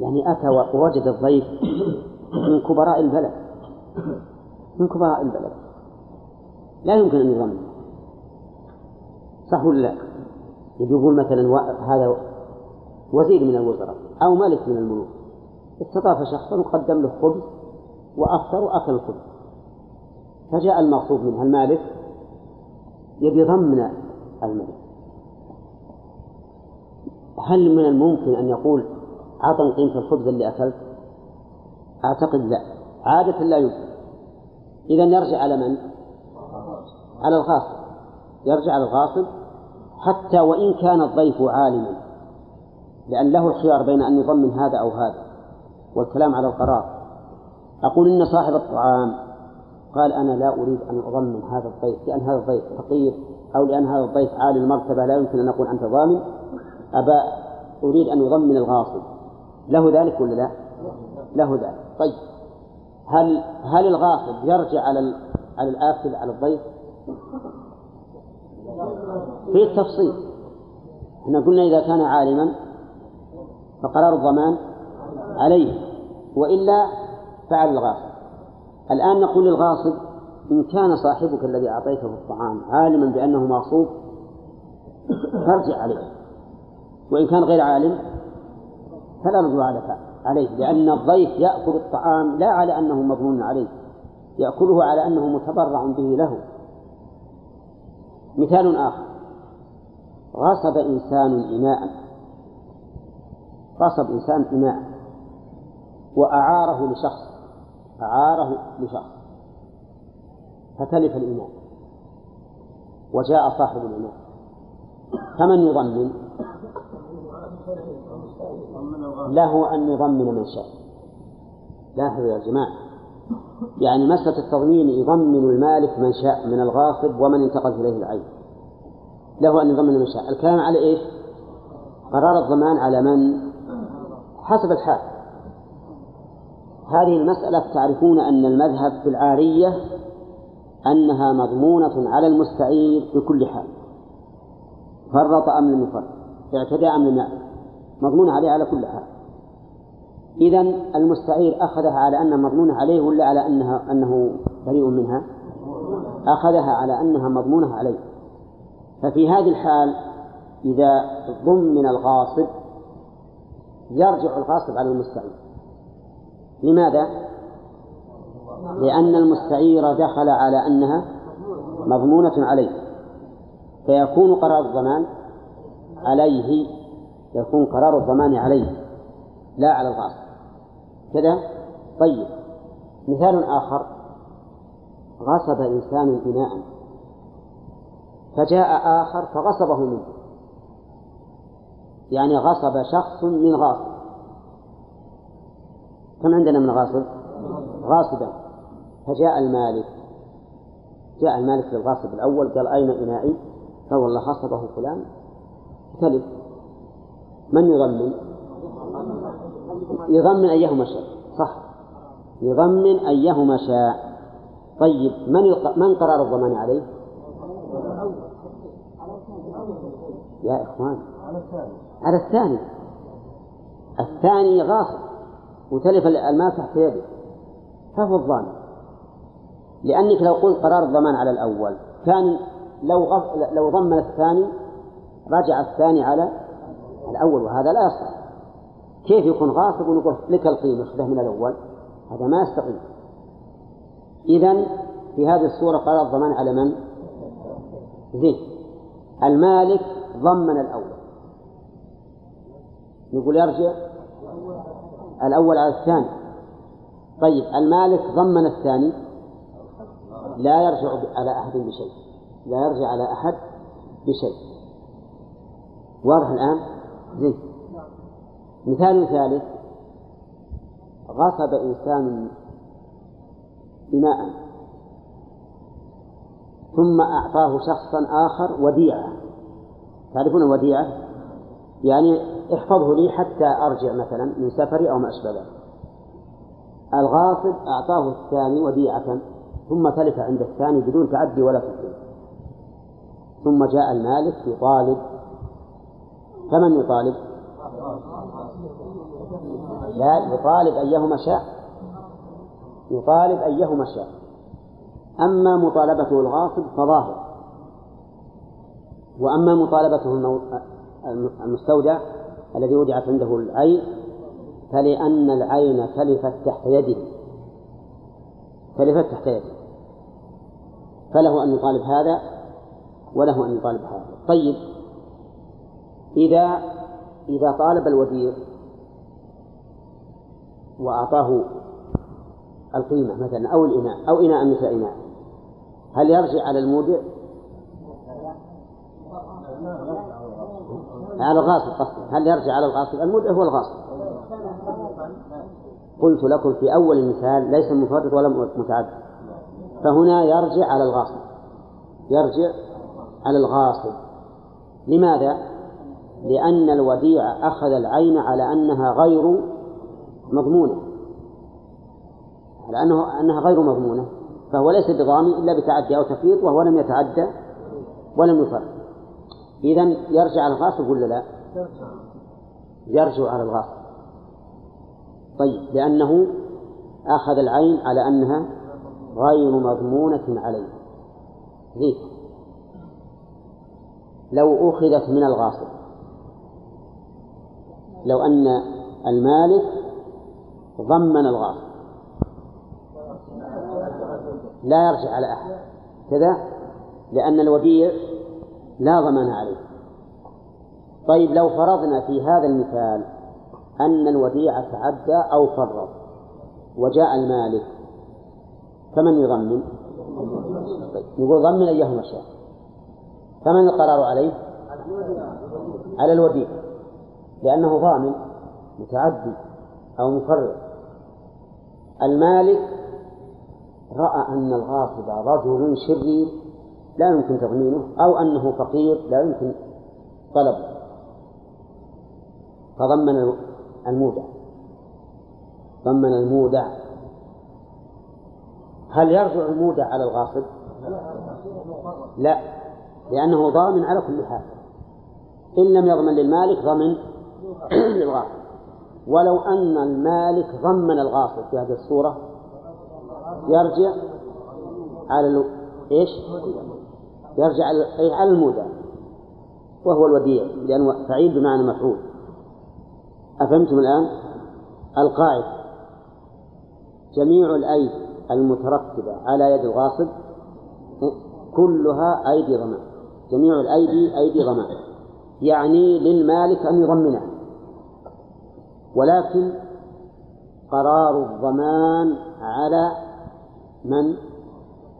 يعني أتى ووجد الضيف من كبراء البلد. من كبراء البلد. لا يمكن أن يضم. صح ولا لا؟ يقول مثلا هذا وزير من الوزراء أو ملك من الملوك استضاف شخصا وقدم له خبز وأفطر وأكل الخبز. فجاء المغصوب منها المالك يبي ضمن الملك. هل من الممكن أن يقول أعطني قيمة الخبز اللي أكلت؟ أعتقد لا عادة لا يمكن. إذا يرجع على من؟ على الغاصب. يرجع على الغاصب حتى وإن كان الضيف عالما لأن له الخيار بين أن يضمن هذا أو هذا والكلام على القرار. أقول إن صاحب الطعام قال أنا لا أريد أن أضمن هذا الضيف لأن هذا الضيف فقير أو لأن هذا الضيف عالي المرتبة لا يمكن أن أقول أنت ضامن. أبا أريد أن يضمن الغاصب. له ذلك ولا لا؟ له ذلك. طيب. هل هل الغاصب يرجع على على الآكل على الضيف؟ في التفصيل. إحنا قلنا إذا كان عالما فقرار الضمان عليه وإلا فعل الغاصب. الآن نقول للغاصب إن كان صاحبك الذي أعطيته الطعام عالما بأنه مغصوب فارجع عليه. وإن كان غير عالم فلا رجوع عليه لأن الضيف يأكل الطعام لا على أنه مضمون عليه يأكله على أنه متبرع به له. مثال آخر. غصب إنسان إناء غصب إنسان إناء وأعاره لشخص. أعاره لشخص. فتلف الإناء وجاء صاحب الإناء فمن يضمن؟ له أن يضمن من شاء. لاحظوا يا جماعة. يعني مسألة التضمين يضمن المالك من شاء من الغاصب ومن انتقل إليه العين. له أن يضمن من شاء الكلام على إيش؟ قرار الضمان على من؟ حسب الحال. هذه المسألة تعرفون أن المذهب في العارية أنها مضمونة على المستعير بكل حال. فرط أم لم يفرط؟ اعتدى أم لم يعتد مضمونة عليه على كل حال. إذا المستعير أخذها على أنها مضمونة عليه ولا على أنها أنه بريء منها؟ أخذها على أنها مضمونة عليه. ففي هذه الحال إذا ضمن الغاصب يرجع الغاصب على المستعير. لماذا؟ لأن المستعير دخل على أنها مضمونة عليه. فيكون قرار الضمان عليه يكون قرار الضمان عليه لا على الغاصب. كذا؟ طيب. مثال آخر. غصب إنسان بناء. فجاء آخر فغصبه منه. يعني غصب شخص من غاصب. كم عندنا من غاصب؟ غاصبا. فجاء المالك. جاء المالك للغاصب الأول قال أين إنائي؟ قال والله غصبه فلان. تلف. من يضمن؟ يضمن أيهما شاء. صح. يضمن أيهما شاء. طيب من. من قرار الضمان عليه؟ يا إخوان. على الثاني. الثاني. غاصب. وتلف المال تحت يده. فهو الضامن لأنك لو قلت قرار الضمان على الأول كان لو غف... لو ضمن الثاني رجع الثاني على الأول وهذا لا يصح. كيف يكون غاصب ونقول لك القيمة خذه من الأول؟ هذا ما يستقيم. إذا في هذه الصورة قرار الضمان على من؟ زين. المالك ضمن الأول. نقول يرجع الأول على الثاني. طيب المالك ضمن الثاني؟ لا يرجع على أحد بشيء. لا يرجع على أحد بشيء. واضح الآن؟ زين. مثال ثالث غصب إنسان بناء ثم أعطاه شخصا آخر وديعة. تعرفون الوديعة؟ يعني احفظه لي حتى أرجع مثلا من سفري أو ما أشبه ذلك الغاصب أعطاه الثاني وديعة ثم تلف عند الثاني بدون تعدي ولا تسليم ثم جاء المالك يطالب. فمن يطالب؟ لا يطالب أيهما شاء. يطالب أيهما شاء. أما مطالبته الغاصب فظاهر. وأما مطالبته المستودع الذي وضعت عنده العين فلأن العين تلفت تحت يده. تلفت تحت يده. فله أن يطالب هذا وله أن يطالب هذا. طيب إذا إذا طالب الوديع وأعطاه القيمة مثلا أو الإناء أو إناء مثل إناء هل يرجع على المودع؟ على الغاصب قصدي. هل يرجع على الغاصب؟ المودع هو الغاصب. قلت لكم في أول المثال ليس مفرد ولا متعدد. فهنا يرجع على الغاصب. يرجع على الغاصب. لماذا؟ لأن الوديعة أخذ العين على أنها غير مضمونة. على أنه أنها غير مضمونة. فهو ليس بضامن إلا بتعدي أو تفريط وهو لم يتعدى ولم يفرط إذا يرجع على الغاصب ولا لا؟ يرجع. على الغاصب. طيب لأنه أخذ العين على أنها غير مضمونة عليه. ذيك لو أخذت من الغاصب. لو أن المالك ضمن الغاصب. لا يرجع على أحد. كذا؟ لأن الوديع لا ضمان عليه طيب لو فرضنا في هذا المثال أن الوديعة تعدى أو فرط وجاء المالك فمن يضمن؟ يقول ضمن أيهما شاء فمن القرار عليه؟ على الوديع لأنه ضامن متعدي أو مفرط المالك رأى أن الغاصب رجل شرير لا يمكن تضمينه أو أنه فقير لا يمكن طلبه فضمن المودع ضمن المودع هل يرجع المودع على الغاصب؟ لا لأنه ضامن على كل حال إن لم يضمن للمالك ضمن للغاصب ولو أن المالك ضمن الغاصب في هذه الصورة يرجع على ال... إيش؟ يرجع على المودع وهو الوديع لأنه فعيل بمعنى مفعول. أفهمتم الآن؟ القاعدة. جميع الأيدي المترتبة على يد الغاصب كلها أيدي ضمان جميع الأيدي أيدي ضمان يعني للمالك أن يضمنها. ولكن قرار الضمان على من؟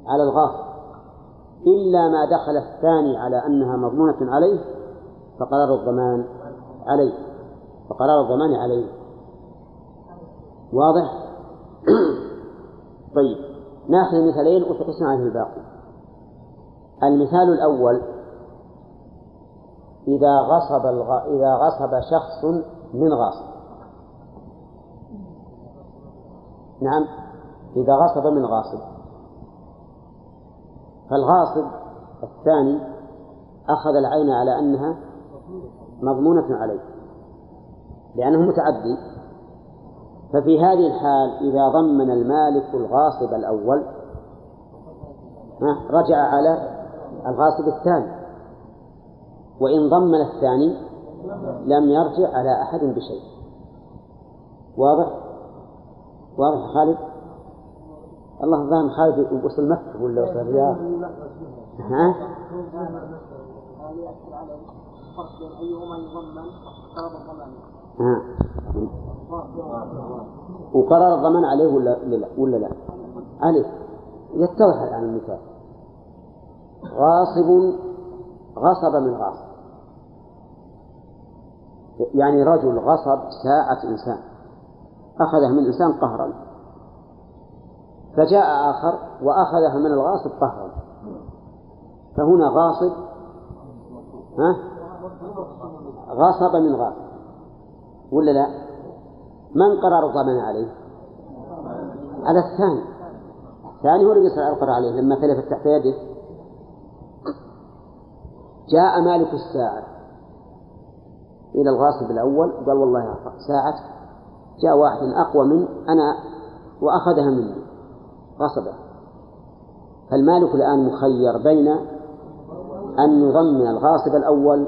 على الغاصب. إلا ما دخل الثاني على أنها مضمونة عليه فقرار الضمان عليه فقرار الضمان عليه. واضح؟ طيب. ناخذ مثالين وتقسم عليه الباقي. المثال الأول إذا غصب الغ... إذا غصب شخص من غاصب. نعم. إذا غصب من غاصب. فالغاصب الثاني أخذ العين على أنها مضمونة عليه لأنه متعدي ففي هذه الحال إذا ضمن المالك الغاصب الأول رجع على الغاصب الثاني وإن ضمن الثاني لم يرجع على أحد بشيء واضح؟ واضح خالد؟ الله ظن خالد وصل مكة ولا وصل الرياض؟ ها؟ ها. وقرار الضمان عليه ولا لا ولا لا؟ عليه يتضح الآن المثال غاصب غصب من غاصب يعني رجل غصب ساعة إنسان أخذه من إنسان قهرا فجاء آخر وأخذها من الغاصب قهرا فهنا غاصب ها؟ غصب من غاصب. ولا لا؟ من قرار الضمان عليه؟ على الثاني. الثاني هو اللي القرار عليه لما تلفت تحت يده. جاء مالك الساعة إلى الغاصب الأول قال والله ساعة. جاء واحد أقوى من أنا وأخذها مني. غصبه. فالمالك الآن مخير بين أن يضمن الغاصب الأول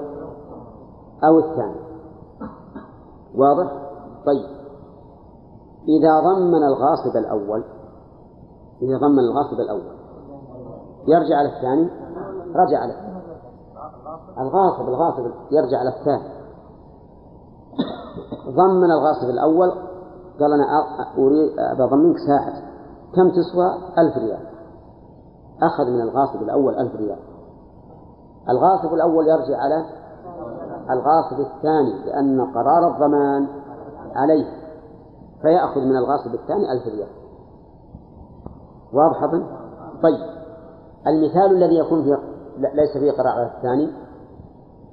أو الثاني. واضح؟ طيب. إذا ضمن الغاصب الأول إذا ضمن الغاصب الأول يرجع على الثاني؟ رجع على الثاني. الغاصب الغاصب يرجع على الثاني. ضمن الغاصب الأول؟ قال أنا أريد بضمنك ساعة. كم تسوى؟ ألف ريال. أخذ من الغاصب الأول ألف ريال. الغاصب الأول يرجع على الغاصب الثاني لأن قرار الضمان عليه. فيأخذ من الغاصب الثاني ألف ريال. واضح طيب. المثال الذي يكون فيه ليس فيه قرار الثاني.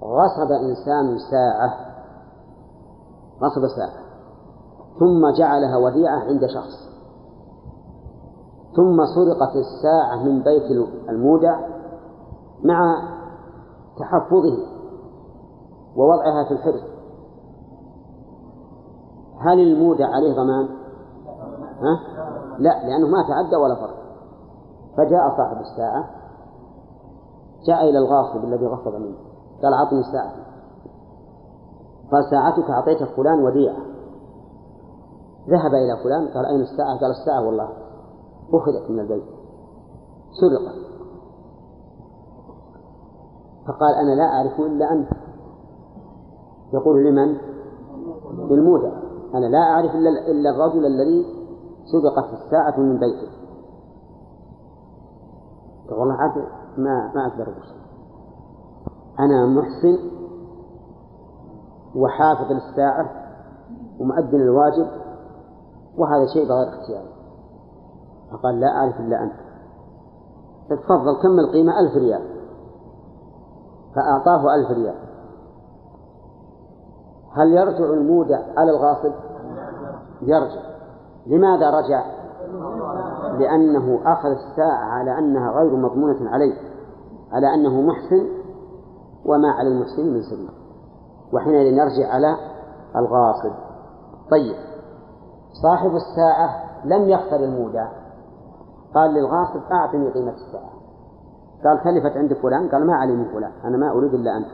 غصب إنسان ساعة. غصب ساعة. ثم جعلها وديعة عند شخص. ثم سرقت الساعة من بيت المودع مع تحفظه ووضعها في الحرز هل المودع عليه ضمان؟ ها؟ لا لأنه ما تعدى ولا فرق فجاء صاحب الساعة جاء إلى الغاصب الذي غصب منه قال أعطني الساعة قال ساعتك أعطيتك فلان وديعة ذهب إلى فلان قال أين الساعة؟ قال الساعة والله أخذت من البيت. سرقت. فقال أنا لا أعرف إلا أنت. يقول لمن؟ للمودع أنا لا أعرف إلا الرجل الذي سرقت الساعة من بيته. والله عاد ما ما أقدر أقول أنا محسن وحافظ للساعة ومؤذن الواجب وهذا شيء بغير اختياري. فقال لا أعرف إلا أنت. تفضل كم القيمة؟ ألف ريال. فأعطاه ألف ريال. هل يرجع المودع على الغاصب؟ يرجع. لماذا رجع؟ لأنه أخذ الساعة على أنها غير مضمونة عليه على أنه محسن وما على المحسن من سبيل. وحينئذ يرجع على الغاصب. طيب صاحب الساعة لم يختر المودع. قال للغاصب أعطني قيمة الساعة. قال تلفت عند فلان قال ما علي من فلان أنا ما أريد إلا أنت.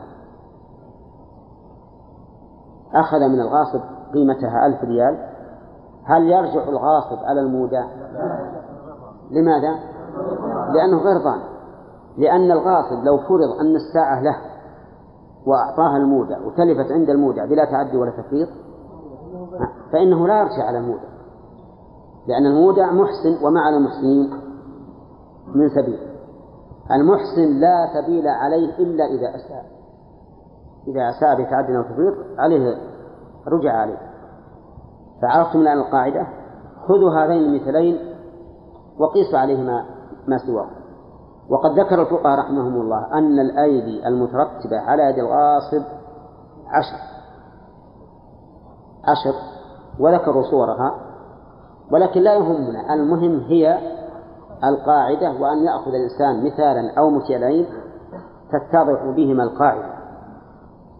أخذ من الغاصب قيمتها ألف ريال. هل يرجع الغاصب على المودع؟ لماذا؟ لأنه غير ضامن لأن الغاصب لو فرض أن الساعة له وأعطاها المودع وتلفت عند المودع بلا تعدي ولا تفريط فإنه لا يرجع على المودع. لأن المودع محسن وما على المحسنين من سبيل. المحسن لا سبيل عليه إلا إذا أساء. إذا أساء بتعدي أو تفريط عليه رجع عليه. فعرفتم الآن القاعدة؟ خذوا هذين المثلين وقيسوا عليهما ما سواه وقد ذكر الفقهاء رحمهم الله أن الأيدي المترتبة على يد الغاصب عشر. عشر. وذكروا صورها. ولكن لا يهمنا. المهم هي القاعدة وأن يأخذ الإنسان مثالا أو مثالين تتضح بهما القاعدة.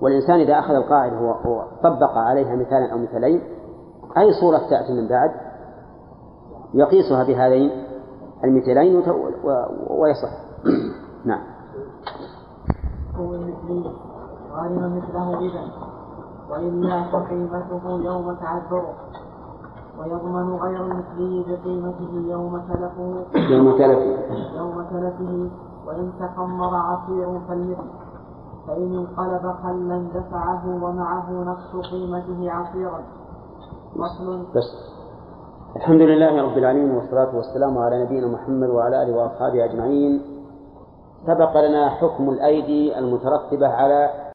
والإنسان إذا أخذ القاعدة وطبق عليها مثالا أو مثالين أي صورة تأتي من بعد؟ يقيسها بهذين المثالين ويصح. نعم.
مثله وإلا فقيمته يوم تعذره. ويضمن غير المثلي بقيمته يوم تلفه
يوم تلفه
يوم تلفه وإن تخمر عصير فالمثل فإن انقلب خلا دفعه ومعه نقص قيمته عصيرا.
فصل بس. الحمد لله رب العالمين والصلاة والسلام على نبينا محمد وعلى آله وأصحابه أجمعين. سبق لنا حكم الأيدي المترتبة على